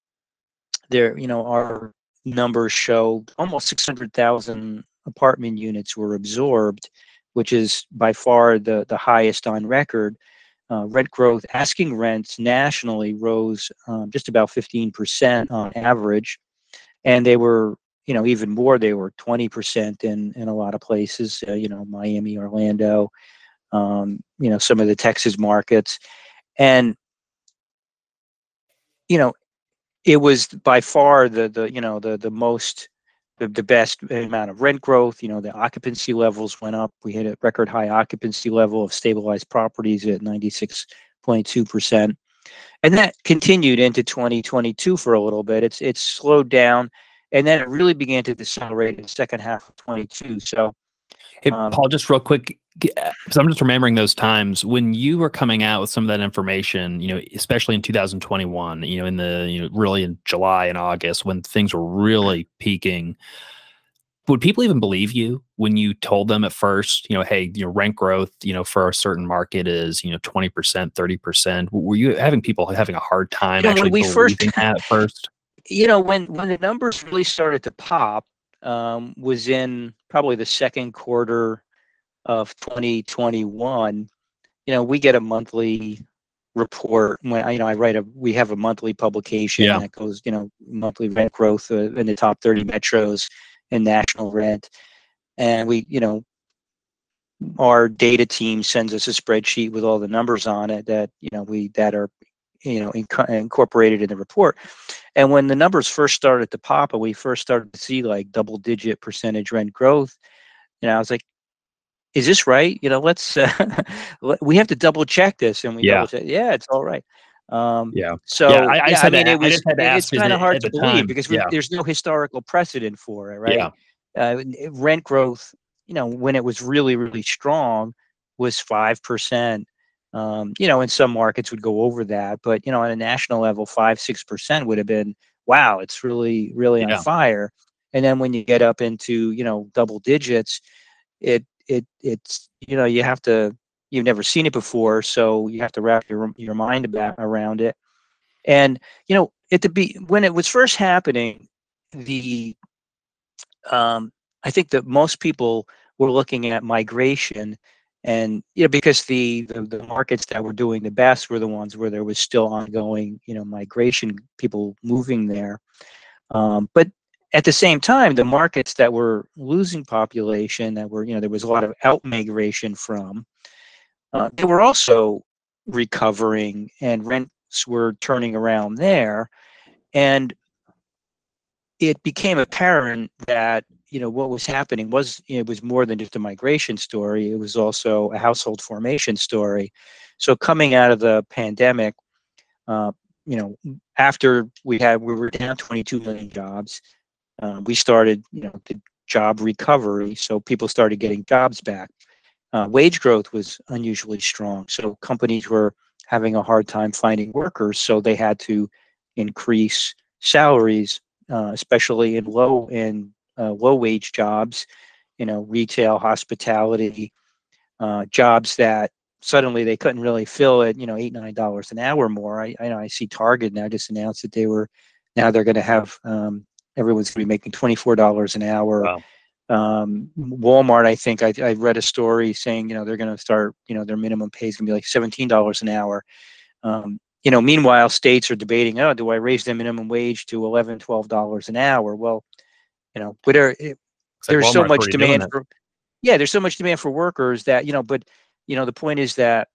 there, you know, our numbers show almost 600,000 apartment units were absorbed, which is by far the, the highest on record uh, rent growth, asking rents nationally rose um, just about 15% on average. And they were, you know, even more, they were 20% in, in a lot of places, uh, you know, Miami, Orlando, um, you know, some of the Texas markets. And, you know, it was by far the, the you know, the, the most the, the best amount of rent growth. You know, the occupancy levels went up. We hit a record high occupancy level of stabilized properties at 96.2%. And that continued into 2022 for a little bit. It's it's slowed down and then it really began to decelerate in the second half of 22. So Hey, Um, Paul, just real quick, because I'm just remembering those times when you were coming out with some of that information, you know, especially in 2021, you know, in the, you know, really in July and August when things were really peaking. Would people even believe you when you told them at first, you know, hey, you know, rent growth, you know, for a certain market is, you know, 20%, 30%? Were you having people having a hard time You know, when actually we first- at first? you know when when the numbers really started to pop um, was in probably the second quarter of 2021 you know we get a monthly report when I, you know i write a we have a monthly publication Yeah. that goes you know monthly rent growth uh, in the top 30 metros and national rent and we you know our data team sends us a spreadsheet with all the numbers on it that you know we that are you know inco- incorporated in the report and when the numbers first started to pop and we first started to see like double digit percentage rent growth you know i was like is this right? You know, let's uh, we have to double check this, and we Yeah. double check. Yeah, it's all right. Um, Yeah. so Yeah, I- I yeah, I, to mean, it was just had to it- ask it's kind of hard to believe time, because yeah. there's no historical precedent for it, right? Yeah. Uh, rent growth, you know, when it was really really strong, was five percent. Um, you know, in some markets would go over that, but you know, on a national level, five six percent would have been wow. It's really really Yeah. on fire. And then when you get up into you know double digits, it it it's you know you have to you've never seen it before, so you have to wrap your your mind about around it. And you know, at the be when it was first happening, the um, I think that most people were looking at migration, and you know because the, the the markets that were doing the best were the ones where there was still ongoing you know migration, people moving there. Um, but at the same time, the markets that were losing population, that were you know there was a lot of out migration from, uh, they were also recovering, and rents were turning around there, and it became apparent that you know what was happening was it was more than just a migration story it was also a household formation story. So coming out of the pandemic uh, you know after we had we were down 22 million jobs uh, we started you know the job recovery so people started getting jobs back. Uh, wage growth was unusually strong so companies were having a hard time finding workers so they had to increase salaries uh, especially in low in uh, low wage jobs, you know, retail, hospitality, uh, jobs that suddenly they couldn't really fill at you know eight nine dollars an hour more. I I know I see Target now just announced that they were now they're going to have um, everyone's going to be making twenty four dollars an hour. Wow. Um, Walmart, I think I, I read a story saying you know they're going to start you know their minimum pay is going to be like seventeen dollars an hour. Um, you know, meanwhile, states are debating, oh, do I raise the minimum wage to 11 dollars an hour? Well, you know, but there, it, It's like there's so much demand for, yeah, there's so much demand for workers that you know, but you know, the point is that,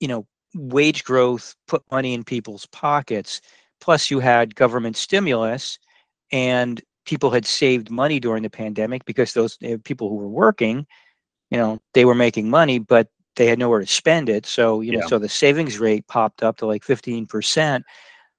you know, wage growth put money in people's pockets. Plus, you had government stimulus, and people had saved money during the pandemic because those uh, people who were working, you know, they were making money, but they had nowhere to spend it. So, you know, so the savings rate popped up to like 15%.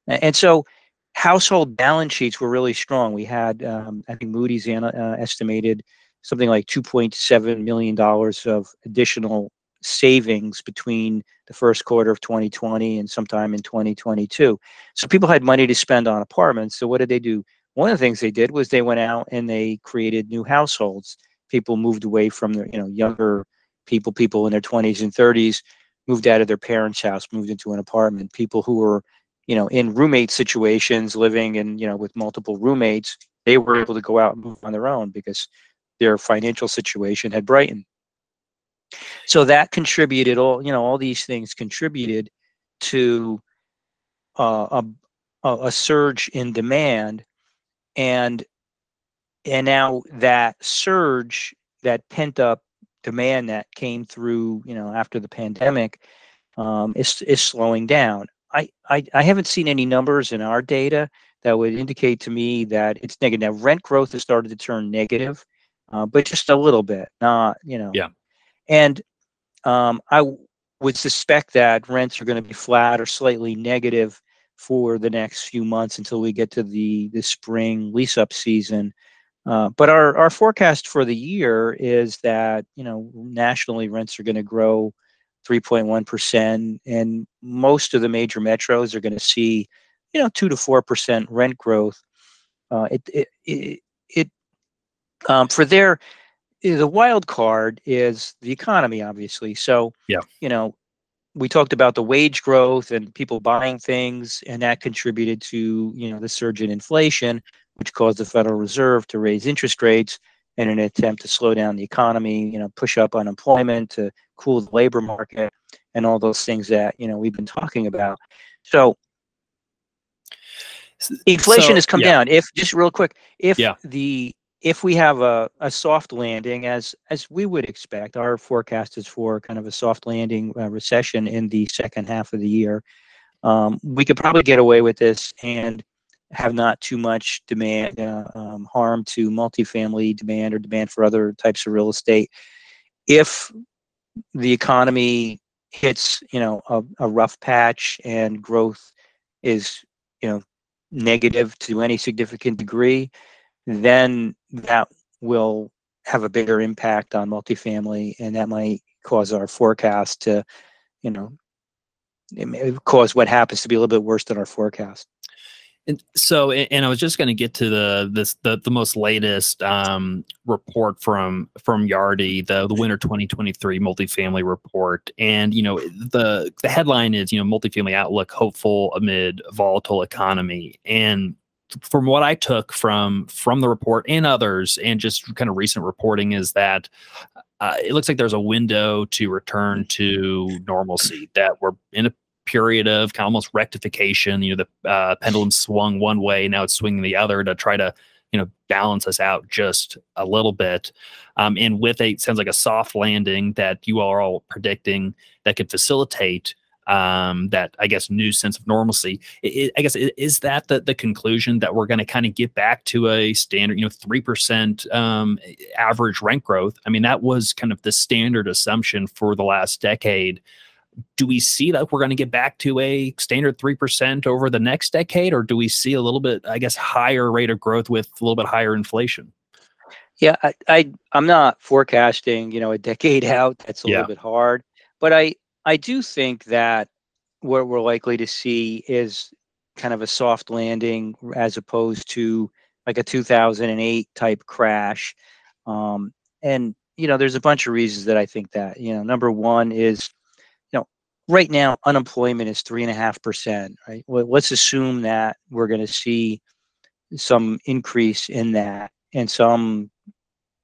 And so household balance sheets were really strong. We had, um, I think Moody's ana- uh, estimated something like $2.7 million of additional savings between the first quarter of 2020 and sometime in 2022. So people had money to spend on apartments. So what did they do? One of the things they did was they went out and they created new households. People moved away from the, you know, younger people, people in their 20s and 30s, moved out of their parents' house, moved into an apartment. People who were, you know, in roommate situations, living in, you know, with multiple roommates, they were able to go out and move on their own because their financial situation had brightened. So that contributed all, you know, all these things contributed to uh, a, a a surge in demand, and and now that surge, that pent up demand that came through, you know, after the pandemic, um, is is slowing down. I, I I haven't seen any numbers in our data that would indicate to me that it's negative. Now, rent growth has started to turn negative, uh, but just a little bit, not you know. Yeah. And um, I would suspect that rents are going to be flat or slightly negative for the next few months until we get to the the spring lease up season. Uh, but our, our forecast for the year is that you know nationally rents are going to grow 3.1% and most of the major metros are going to see you know 2 to 4% rent growth. Uh, it it, it, it um, for their the wild card is the economy obviously. So Yeah. you know we talked about the wage growth and people buying things and that contributed to you know the surge in inflation which caused the federal reserve to raise interest rates in an attempt to slow down the economy you know push up unemployment to cool the labor market and all those things that you know we've been talking about so inflation So, has come yeah. down if just real quick if Yeah. the if we have a, a soft landing as as we would expect our forecast is for kind of a soft landing uh, recession in the second half of the year um, we could probably get away with this and have not too much demand uh, um, harm to multifamily demand or demand for other types of real estate. If the economy hits, you know, a, a rough patch and growth is, you know, negative to any significant degree, then that will have a bigger impact on multifamily, and that might cause our forecast to, you know, cause what happens to be a little bit worse than our forecast. And so, and I was just going to get to the this the, the most latest um, report from from Yardi, the the winter 2023 multifamily report, and you know the the headline is you know multifamily outlook hopeful amid volatile economy, and from what I took from from the report and others, and just kind of recent reporting, is that uh, it looks like there's a window to return to normalcy. That we're in a period of kind of almost rectification. You know, the uh, pendulum swung one way, now it's swinging the other to try to you know balance us out just a little bit. Um, and with a sounds like a soft landing that you are all predicting that could facilitate um, that I guess new sense of normalcy. It, it, I guess is that the, the conclusion that we're going to kind of get back to a standard, you know, three percent um, average rent growth. I mean, that was kind of the standard assumption for the last decade do we see that we're going to get back to a standard 3% over the next decade or do we see a little bit i guess higher rate of growth with a little bit higher inflation yeah i, I am not forecasting you know a decade out that's a yeah. little bit hard but i i do think that what we're likely to see is kind of a soft landing as opposed to like a 2008 type crash um, and you know there's a bunch of reasons that i think that you know number one is right now unemployment is three and a half percent right? Well, let's assume that we're going to see some increase in that and some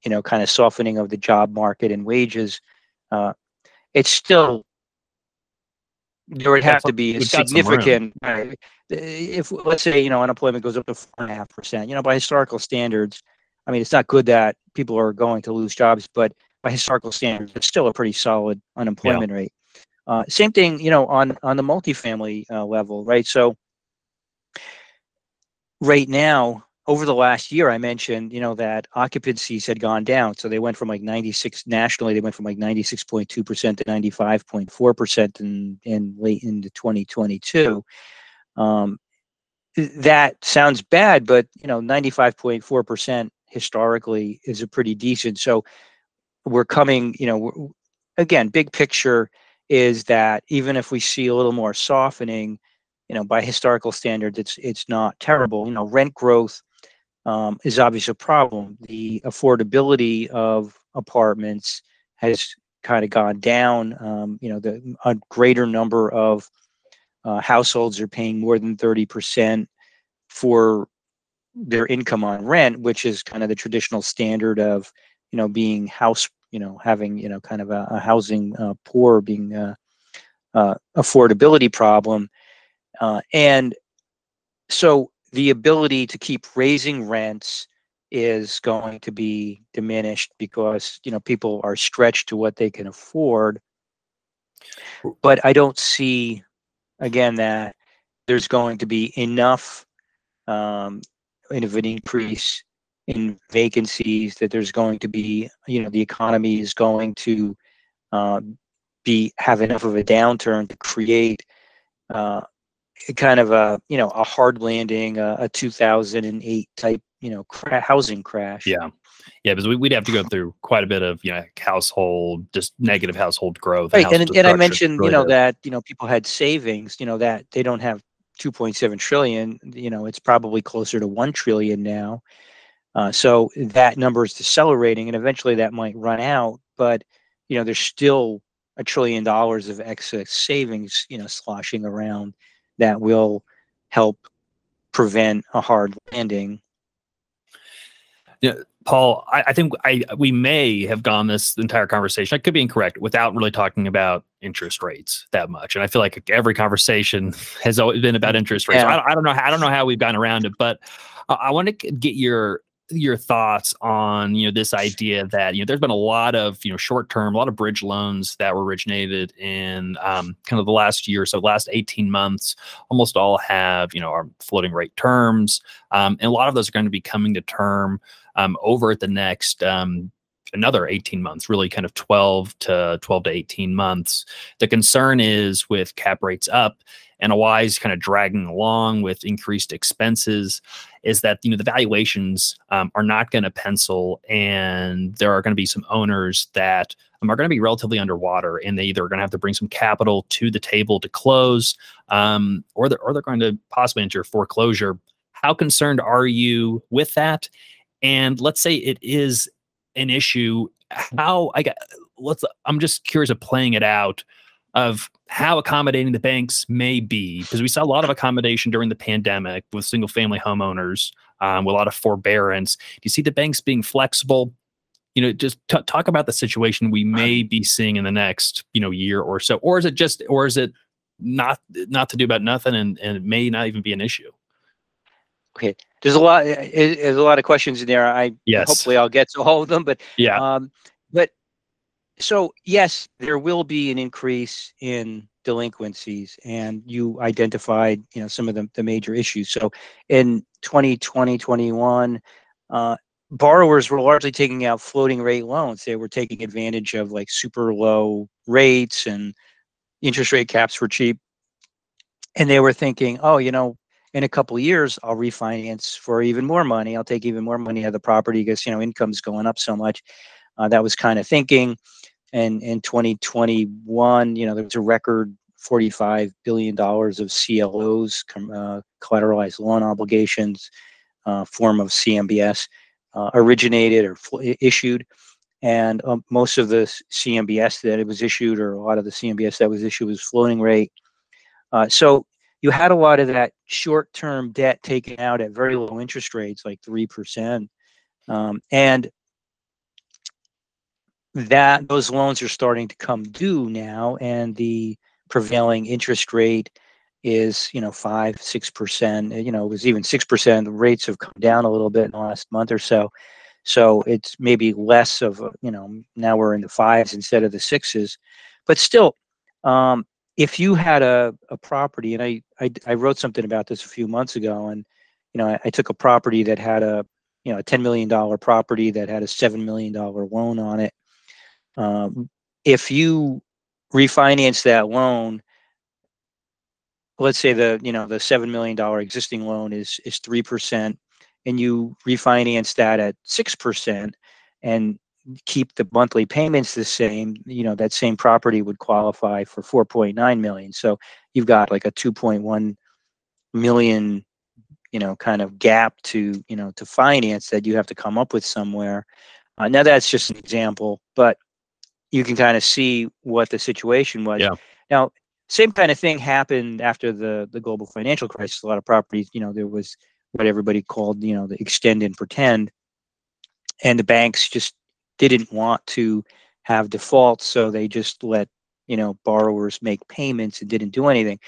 you know kind of softening of the job market and wages uh, it's still there would have to be a significant right, if let's say you know unemployment goes up to four and a half percent you know by historical standards i mean it's not good that people are going to lose jobs but by historical standards it's still a pretty solid unemployment yeah. rate uh, same thing, you know, on on the multifamily uh, level, right? So right now, over the last year, I mentioned, you know, that occupancies had gone down. So they went from like 96 nationally, they went from like 96.2% to 95.4% in, in late into 2022. Um, that sounds bad, but you know, 95.4% historically is a pretty decent. So we're coming, you know, again, big picture, is that even if we see a little more softening, you know, by historical standards, it's it's not terrible. You know, rent growth um, is obviously a problem. The affordability of apartments has kind of gone down. Um, you know, the a greater number of uh, households are paying more than thirty percent for their income on rent, which is kind of the traditional standard of you know being house you know having you know kind of a, a housing uh, poor being a, uh, affordability problem. Uh, and so the ability to keep raising rents is going to be diminished because you know people are stretched to what they can afford. But i don't see again that there's going to be enough um, of an increase in vacancies that there's going to be you know the economy is going to uh, be have enough of a downturn to create uh, kind of a you know a hard landing a, a 2008 type you know cra- housing crash. Yeah. Yeah because we, would have to go through quite a bit of you know household just negative household growth right and, and, and i mentioned you know that you know people had savings you know that they don't have 2.7 trillion you know it's probably closer to 1 trillion now uh, so that number is decelerating, and eventually that might run out. But you know, there's still a trillion dollars of excess savings, you know, sloshing around that will help prevent a hard landing. Yeah, Paul, I, I, think I we may have gone this entire conversation. I could be incorrect without really talking about interest rates that much. And I feel like every conversation has always been about interest rates. Yeah. I, I, don't know. How, I don't know how we've gotten around it, but I, I want to get your your thoughts on you know this idea that you know there's been a lot of you know short term, a lot of bridge loans that were originated in um, kind of the last year, so last 18 months. Almost all have you know are floating rate terms, um, and a lot of those are going to be coming to term um, over the next um, another 18 months, really kind of 12 to 12 to 18 months. The concern is with cap rates up and a Y is kind of dragging along with increased expenses is that you know the valuations um, are not going to pencil and there are going to be some owners that um, are going to be relatively underwater and they either are going to have to bring some capital to the table to close um, or, they're, or they're going to possibly enter foreclosure. How concerned are you with that? And let's say it is an issue how i got let's i'm just curious of playing it out of how accommodating the banks may be because we saw a lot of accommodation during the pandemic with single family homeowners um, with a lot of forbearance. Do you see the banks being flexible? You know just talk about the situation we may be seeing in the next you know year or so or is it just or is it not not to do about nothing and, and it may not even be an issue? Okay there's a lot there's a lot of questions in there. I yes. hopefully i'll get to all of them but yeah. um but so yes, there will be an increase in delinquencies, and you identified, you know, some of the, the major issues. So in 2020, 21, uh, borrowers were largely taking out floating rate loans. They were taking advantage of like super low rates and interest rate caps were cheap. And they were thinking, oh, you know, in a couple years, I'll refinance for even more money. I'll take even more money out of the property because, you know, income's going up so much. Uh, that was kind of thinking and in 2021 you know there was a record 45 billion dollars of CLOs uh, collateralized loan obligations uh, form of CMBS uh, originated or issued. And um, most of the CMBS that it was issued or a lot of the CMBS that was issued was floating rate. Uh, so you had a lot of that short-term debt taken out at very low interest rates like 3% um, and that those loans are starting to come due now and the prevailing interest rate is you know five six percent you know it was even six percent the rates have come down a little bit in the last month or so. So it's maybe less of you know now we're in the fives instead of the sixes. But still um, if you had a, a property and I, I i wrote something about this a few months ago and you know i, I took a property that had a you know a $10 million property that had a $7 million loan on it um, if you refinance that loan, let's say the you know the seven million dollar existing loan is is three percent, and you refinance that at six percent, and keep the monthly payments the same, you know that same property would qualify for 4.9 million. So you've got like a 2.1 million, you know, kind of gap to you know to finance that you have to come up with somewhere. Uh, now that's just an example, but you can kind of see what the situation was. Yeah. Now, same kind of thing happened after the the global financial crisis. A lot of properties, you know, there was what everybody called, you know, the extend and pretend, and the banks just didn't want to have defaults, so they just let you know borrowers make payments and didn't do anything.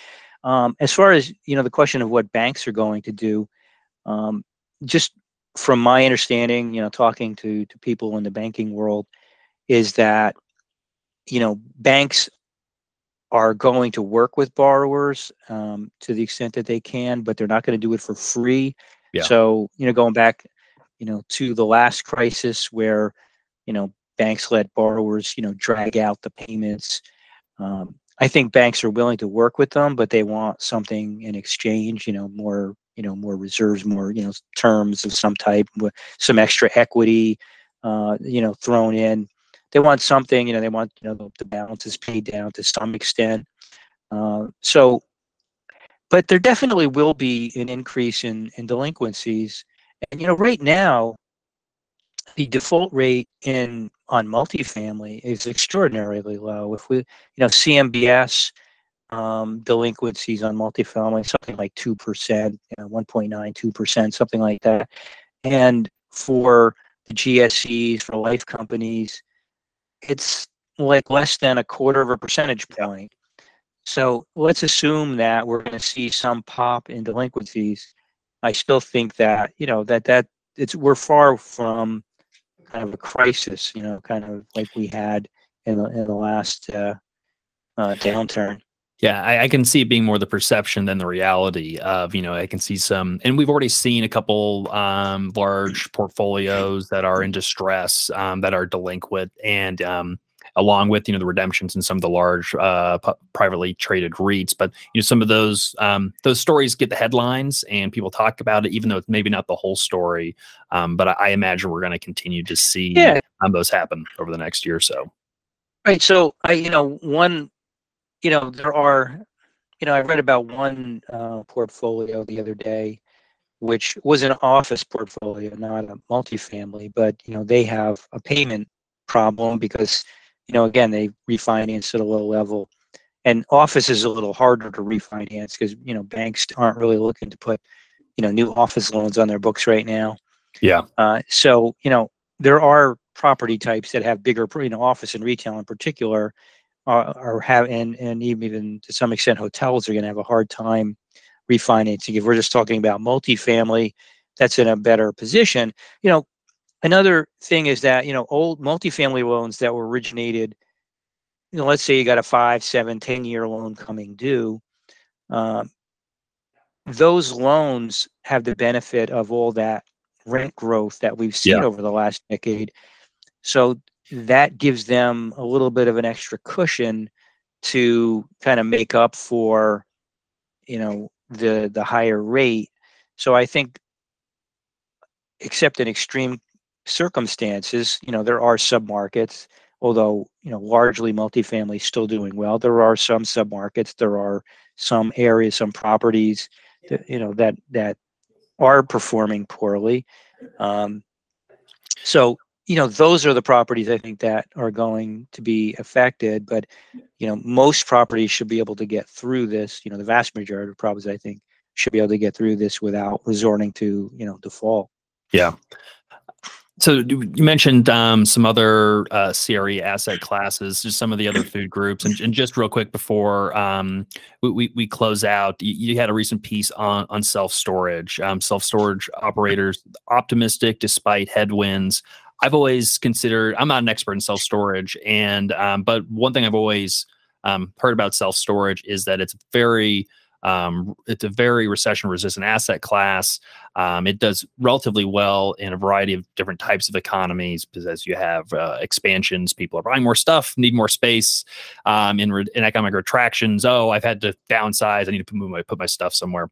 Um, as far as you know, the question of what banks are going to do, um, just from my understanding, you know, talking to to people in the banking world, is that you know, banks are going to work with borrowers um, to the extent that they can, but they're not going to do it for free. Yeah. So, you know, going back, you know, to the last crisis where, you know, banks let borrowers, you know, drag out the payments. Um, I think banks are willing to work with them, but they want something in exchange, you know, more, you know, more reserves, more, you know, terms of some type, some extra equity, uh, you know, thrown in they want something, you know, they want, you know, the, the balances paid down to some extent. Uh, so, but there definitely will be an increase in, in delinquencies. And, you know, right now, the default rate in on multifamily is extraordinarily low. If we, you know, CMBS um, delinquencies on multifamily, something like 2%, you know, 1.9, 2%, something like that. And for the GSEs, for life companies, it's like less than a quarter of a percentage point. So let's assume that we're going to see some pop in delinquencies. I still think that you know that that it's we're far from kind of a crisis, you know, kind of like we had in the in the last uh, uh, downturn. Yeah, I, I, can see it being more the perception than the reality of, you know, I can see some, and we've already seen a couple um, large portfolios that are in distress, um, that are delinquent, and um, along with, you know, the redemptions in some of the large uh, privately traded REITs. But, you know, some of those um, those stories get the headlines and people talk about it, even though it's maybe not the whole story. Um, but I, I, imagine we're going to continue to see yeah. Um, those happen over the next year or so. Right. So I, you know, one you know, there are, you know, I read about one uh, portfolio the other day, which was an office portfolio, not a multifamily, but, you know, they have a payment problem because, you know, again, they refinance at a low level. And office is a little harder to refinance because, you know, banks aren't really looking to put, you know, new office loans on their books right now. Yeah. Uh, so, you know, there are property types that have bigger, you know, office and retail in particular are, are have and, and even to some extent hotels are going to have a hard time refinancing. If we're just talking about multifamily, that's in a better position. You know, another thing is that you know old multifamily loans that were originated. You know, let's say you got a five, seven, ten year loan coming due. Um, those loans have the benefit of all that rent growth that we've seen yeah. over the last decade. So that gives them a little bit of an extra cushion to kind of make up for you know the the higher rate. So i think except in extreme circumstances you know there are submarkets although you know largely multifamily still doing well there are some submarkets there are some areas some properties that you know that that are performing poorly. Um, so you know those are the properties i think that are going to be affected but you know most properties should be able to get through this you know the vast majority of properties i think should be able to get through this without resorting to you know default yeah so you mentioned um, some other uh, CRE asset classes, just some of the other food groups, and, and just real quick before um, we, we, we, close out, you, you, had a recent piece on on self storage. Um, self storage operators optimistic despite headwinds. I've always considered I'm not an expert in self storage, and um, but one thing I've always um, heard about self storage is that it's very um, it's a very recession resistant asset class. Um, it does relatively well in a variety of different types of economies because as you have uh, expansions, people are buying more stuff, need more space. Um, in, in economic retractions, oh, I've had to downsize. I need to move my put my stuff somewhere.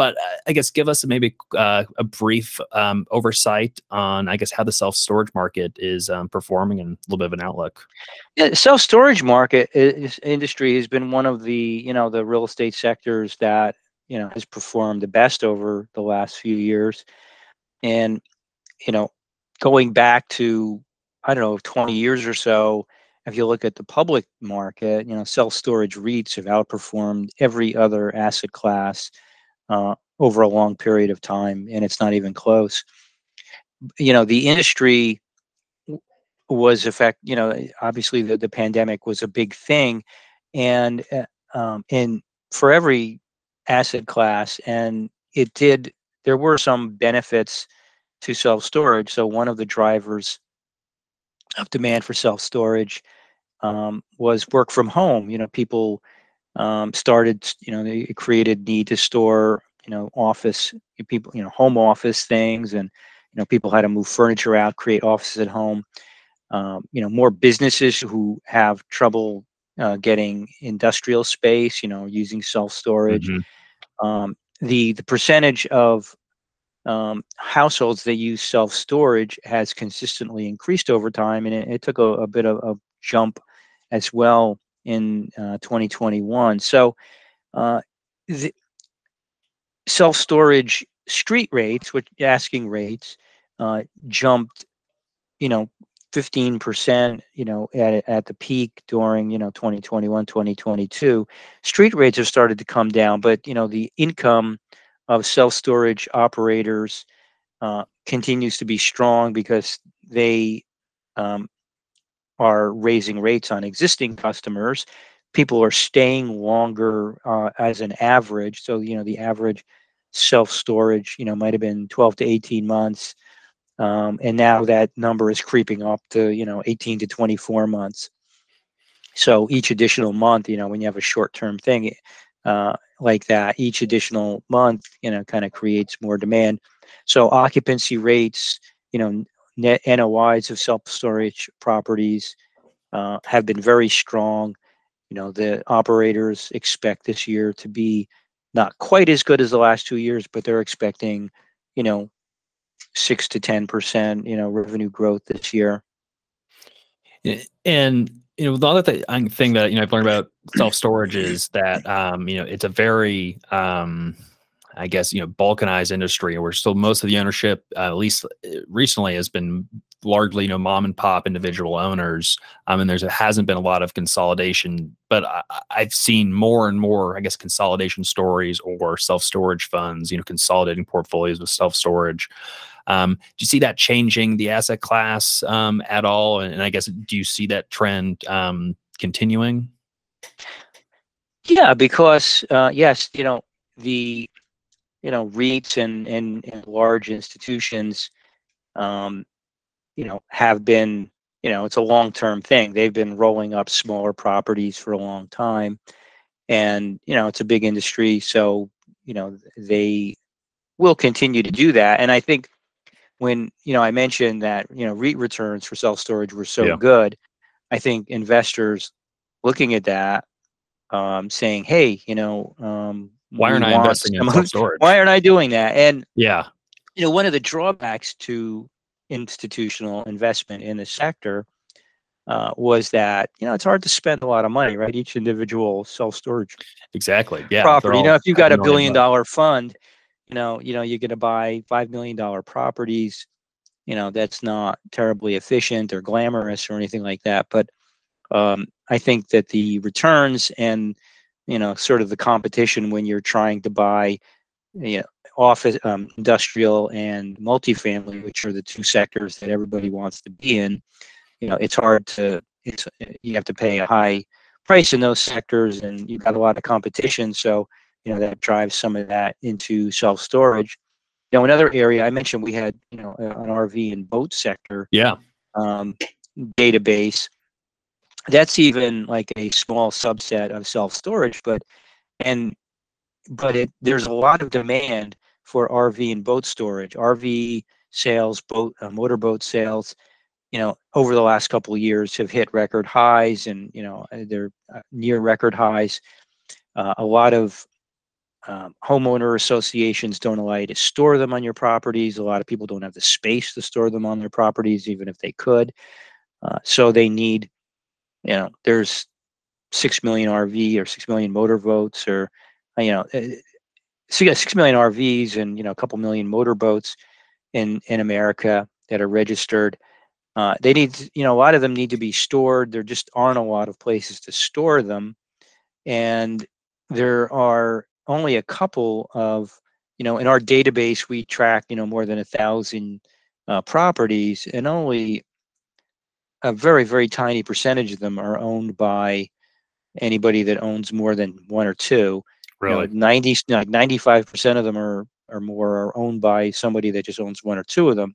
But uh, I guess give us maybe uh, a brief um, oversight on, I guess, how the self storage market is um, performing and a little bit of an outlook. Yeah, self storage market is, industry has been one of the you know the real estate sectors that you know has performed the best over the last few years, and you know going back to I don't know 20 years or so. If you look at the public market, you know, self storage REITs have outperformed every other asset class uh, over a long period of time, and it's not even close. You know, the industry was affect. You know, obviously the, the pandemic was a big thing, and uh, um, and for every asset class, and it did. There were some benefits to self storage. So one of the drivers of demand for self storage um, was work from home. You know, people um, started, you know, they created need to store, you know, office people, you know, home office things, and you know, people had to move furniture out, create offices at home. Um, you know, more businesses who have trouble uh, getting industrial space, you know, using self storage. Mm-hmm. Um, the the percentage of um, households that use self storage has consistently increased over time, and it, it took a, a, bit of a jump as well in uh, 2021. So, uh, the self storage street rates, which asking rates, uh, jumped, you know, 15%, you know, at, at the peak during, you know, 2021, 2022. Street rates have started to come down, but, you know, the income of self storage operators uh, continues to be strong because they um, are raising rates on existing customers. People are staying longer uh, as an average. So, you know, the average self storage, you know, might have been 12 to 18 months. um, and now that number is creeping up to you know 18 to 24 months. So each additional month, you know, when you have a short-term thing uh, like that, each additional month, you know, kind of creates more demand. So occupancy rates, you know, net NOIs of self-storage properties uh, have been very strong. You know, the operators expect this year to be not quite as good as the last two years, but they're expecting, you know, six to ten percent, you know, revenue growth this year. And you know, the other th- thing that you know I've learned about self storage is that um, you know it's a very um, I guess you know balkanized industry where still most of the ownership, uh, at least uh, recently, has been largely you know mom and pop individual owners. Um, mean, there's hasn't been a lot of consolidation, but I, I've seen more and more I guess consolidation stories or self storage funds, you know, consolidating portfolios with self storage. Um, do you see that changing the asset class um, at all? And, and, I guess do you see that trend um, continuing? Yeah, because uh, yes, you know the you know REITs and and, and large institutions, um, you know, have been you know it's a long term thing. They've been rolling up smaller properties for a long time, and you know it's a big industry, so you know they will continue to do that. And I think when you know I mentioned that you know REIT returns for self storage were so yeah. good, I think investors looking at that, um, saying, "Hey, you know, um, why aren't I investing in self storage? Why aren't I doing that?" And yeah, you know, one of the drawbacks to institutional investment in the sector uh, was that you know it's hard to spend a lot of money, right? Each individual self storage exactly yeah property. You know, if you've got a billion dollar fund you know, you know, you're going to buy five million dollar properties. You know, that's not terribly efficient or glamorous or anything like that. But um, I think that the returns and you know, sort of the competition when you're trying to buy, you know, office, um, industrial, and multifamily, which are the two sectors that everybody wants to be in. You know, it's hard to. It's you have to pay a high price in those sectors, and you've got a lot of competition. So you know that drives some of that into self storage. You know, another area I mentioned we had you know an RV and boat sector. Yeah. Um, database. That's even like a small subset of self storage, but and but it there's a lot of demand for RV and boat storage. RV sales, boat uh, motorboat sales, you know, over the last couple of years have hit record highs, and you know they're uh, near record highs. Uh, a lot of um, homeowner associations don't allow you to store them on your properties. A lot of people don't have the space to store them on their properties, even if they could. Uh, so they need, you know, there's six million RV or six million motor votes, or uh, you know, eh, so you got six million RVs and you know a couple million motor boats in in America that are registered. Uh, they need, you know, a lot of them need to be stored. There just aren't a lot of places to store them, and there are only a couple of, you know, in our database, we track, you know, more than a thousand uh, properties and only a very, very tiny percentage of them are owned by anybody that owns more than one or two. Really? You know, 90, like 95% of them are, or more are owned by somebody that just owns one or two of them.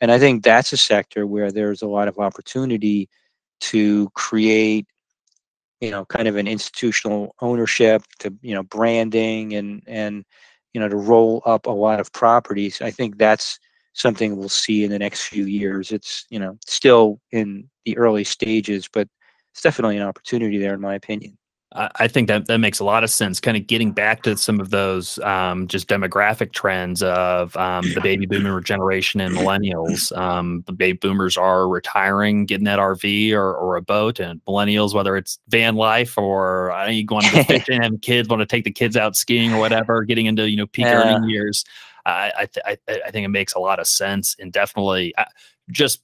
And I think that's a sector where there's a lot of opportunity to create you know kind of an institutional ownership to you know branding and and you know to roll up a lot of properties i think that's something we'll see in the next few years it's you know still in the early stages but it's definitely an opportunity there in my opinion I think that that makes a lot of sense. Kind of getting back to some of those um, just demographic trends of um, the baby boomer generation and millennials. Um, the baby boomers are retiring, getting that RV or, or a boat, and millennials, whether it's van life or I you going to fishing, having kids, want to take the kids out skiing or whatever, getting into you know peak yeah. earning years. I I, th- I, I think it makes a lot of sense, and definitely uh, just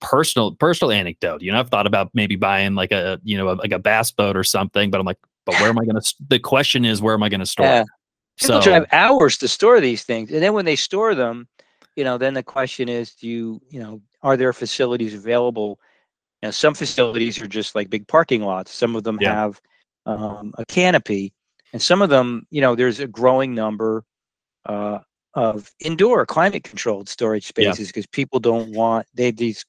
personal personal anecdote. You know, I've thought about maybe buying like a you know a, like a bass boat or something, but I'm like, but where am I going to? The question is, where am I going to store? Yeah. People so, drive hours to store these things, and then when they store them, you know, then the question is, do you you know are there facilities available? You know, some facilities are just like big parking lots. Some of them yeah. have um, a canopy, and some of them, you know, there's a growing number uh, of indoor climate controlled storage spaces because yeah. people don't want they these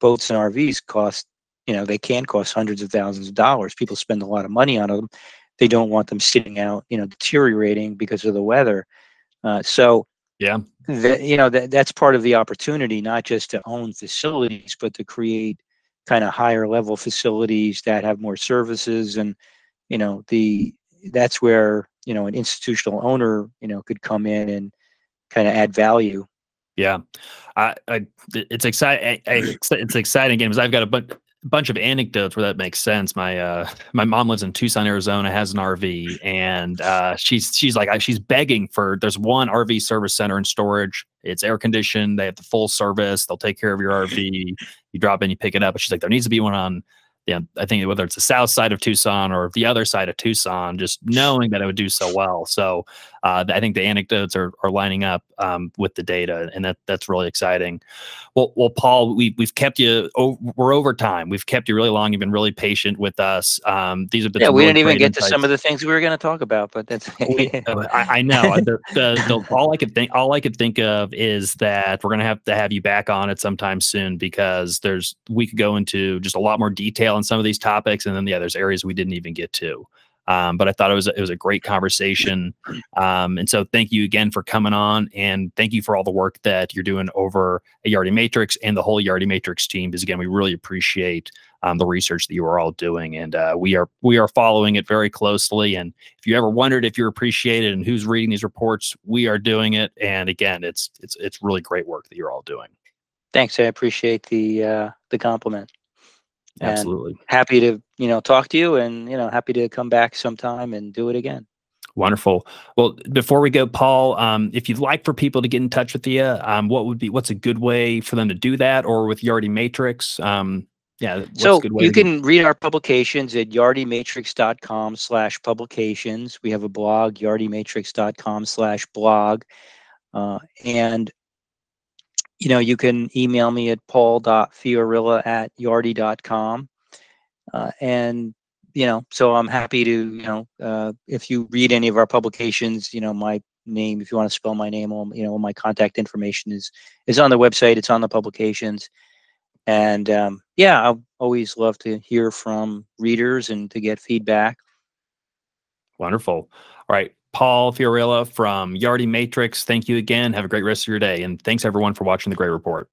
boats and RVs cost you know they can cost hundreds of thousands of dollars. People spend a lot of money on them. They don't want them sitting out, you know, deteriorating because of the weather. Uh, so yeah, the, you know that that's part of the opportunity, not just to own facilities, but to create kind of higher level facilities that have more services and you know the that's where you know an institutional owner you know could come in and kind of add value yeah i, I it's exciting it's exciting games i've got a bunch bunch of anecdotes where that makes sense. My uh, my mom lives in Tucson, Arizona, has an RV, and uh, she's she's like she's begging for. There's one RV service center and storage. It's air conditioned. They have the full service. They'll take care of your RV. You drop in, you pick it up. But she's like, there needs to be one on yeah, I think whether it's the south side of Tucson or the other side of Tucson, just knowing that it would do so well. So uh, I think the anecdotes are, are lining up um, with the data, and that that's really exciting. Well, well, Paul, we we've kept you. Oh, we're over time. We've kept you really long. You've been really patient with us. Um, these have been yeah. We really didn't even get insights. to some of the things we were going to talk about, but that's oh, I, I, know. the, the, the, all I could think all I could think of is that we're going to have to have you back on it sometime soon because there's we could go into just a lot more detail on some of these topics, and then yeah, there's areas we didn't even get to. Um, but I thought it was it was a great conversation, um, and so thank you again for coming on, and thank you for all the work that you're doing over at Yardi Matrix and the whole Yardi Matrix team. Because again, we really appreciate um, the research that you are all doing, and uh, we are we are following it very closely. And if you ever wondered if you're appreciated and who's reading these reports, we are doing it. And again, it's it's it's really great work that you're all doing. Thanks, I appreciate the uh, the compliment. Absolutely. happy to, you know, talk to you and, you know, happy to come back sometime and do it again. Wonderful. Well, before we go, Paul, um, if you'd like for people to get in touch with you, um, what would be what's a good way for them to do that, or with Yardi Matrix? Um, yeah. So you can read our publications at yardimatrix.com slash publications. We have a blog, yardimatrix.com slash blog. Uh, and you know, you can email me at paul.fiorilla at yardi.com. Uh, and, you know, so I'm happy to, you know, uh, if you read any of our publications, you know, my name, if you want to spell my name, you know, my contact information is, is on the website. It's on the publications. And um, yeah, I always love to hear from readers and to get feedback. Wonderful. All right. Paul Fiorilla from Yardi Matrix. Thank you again. Have a great rest of your day. And thanks everyone for watching the Gray Report.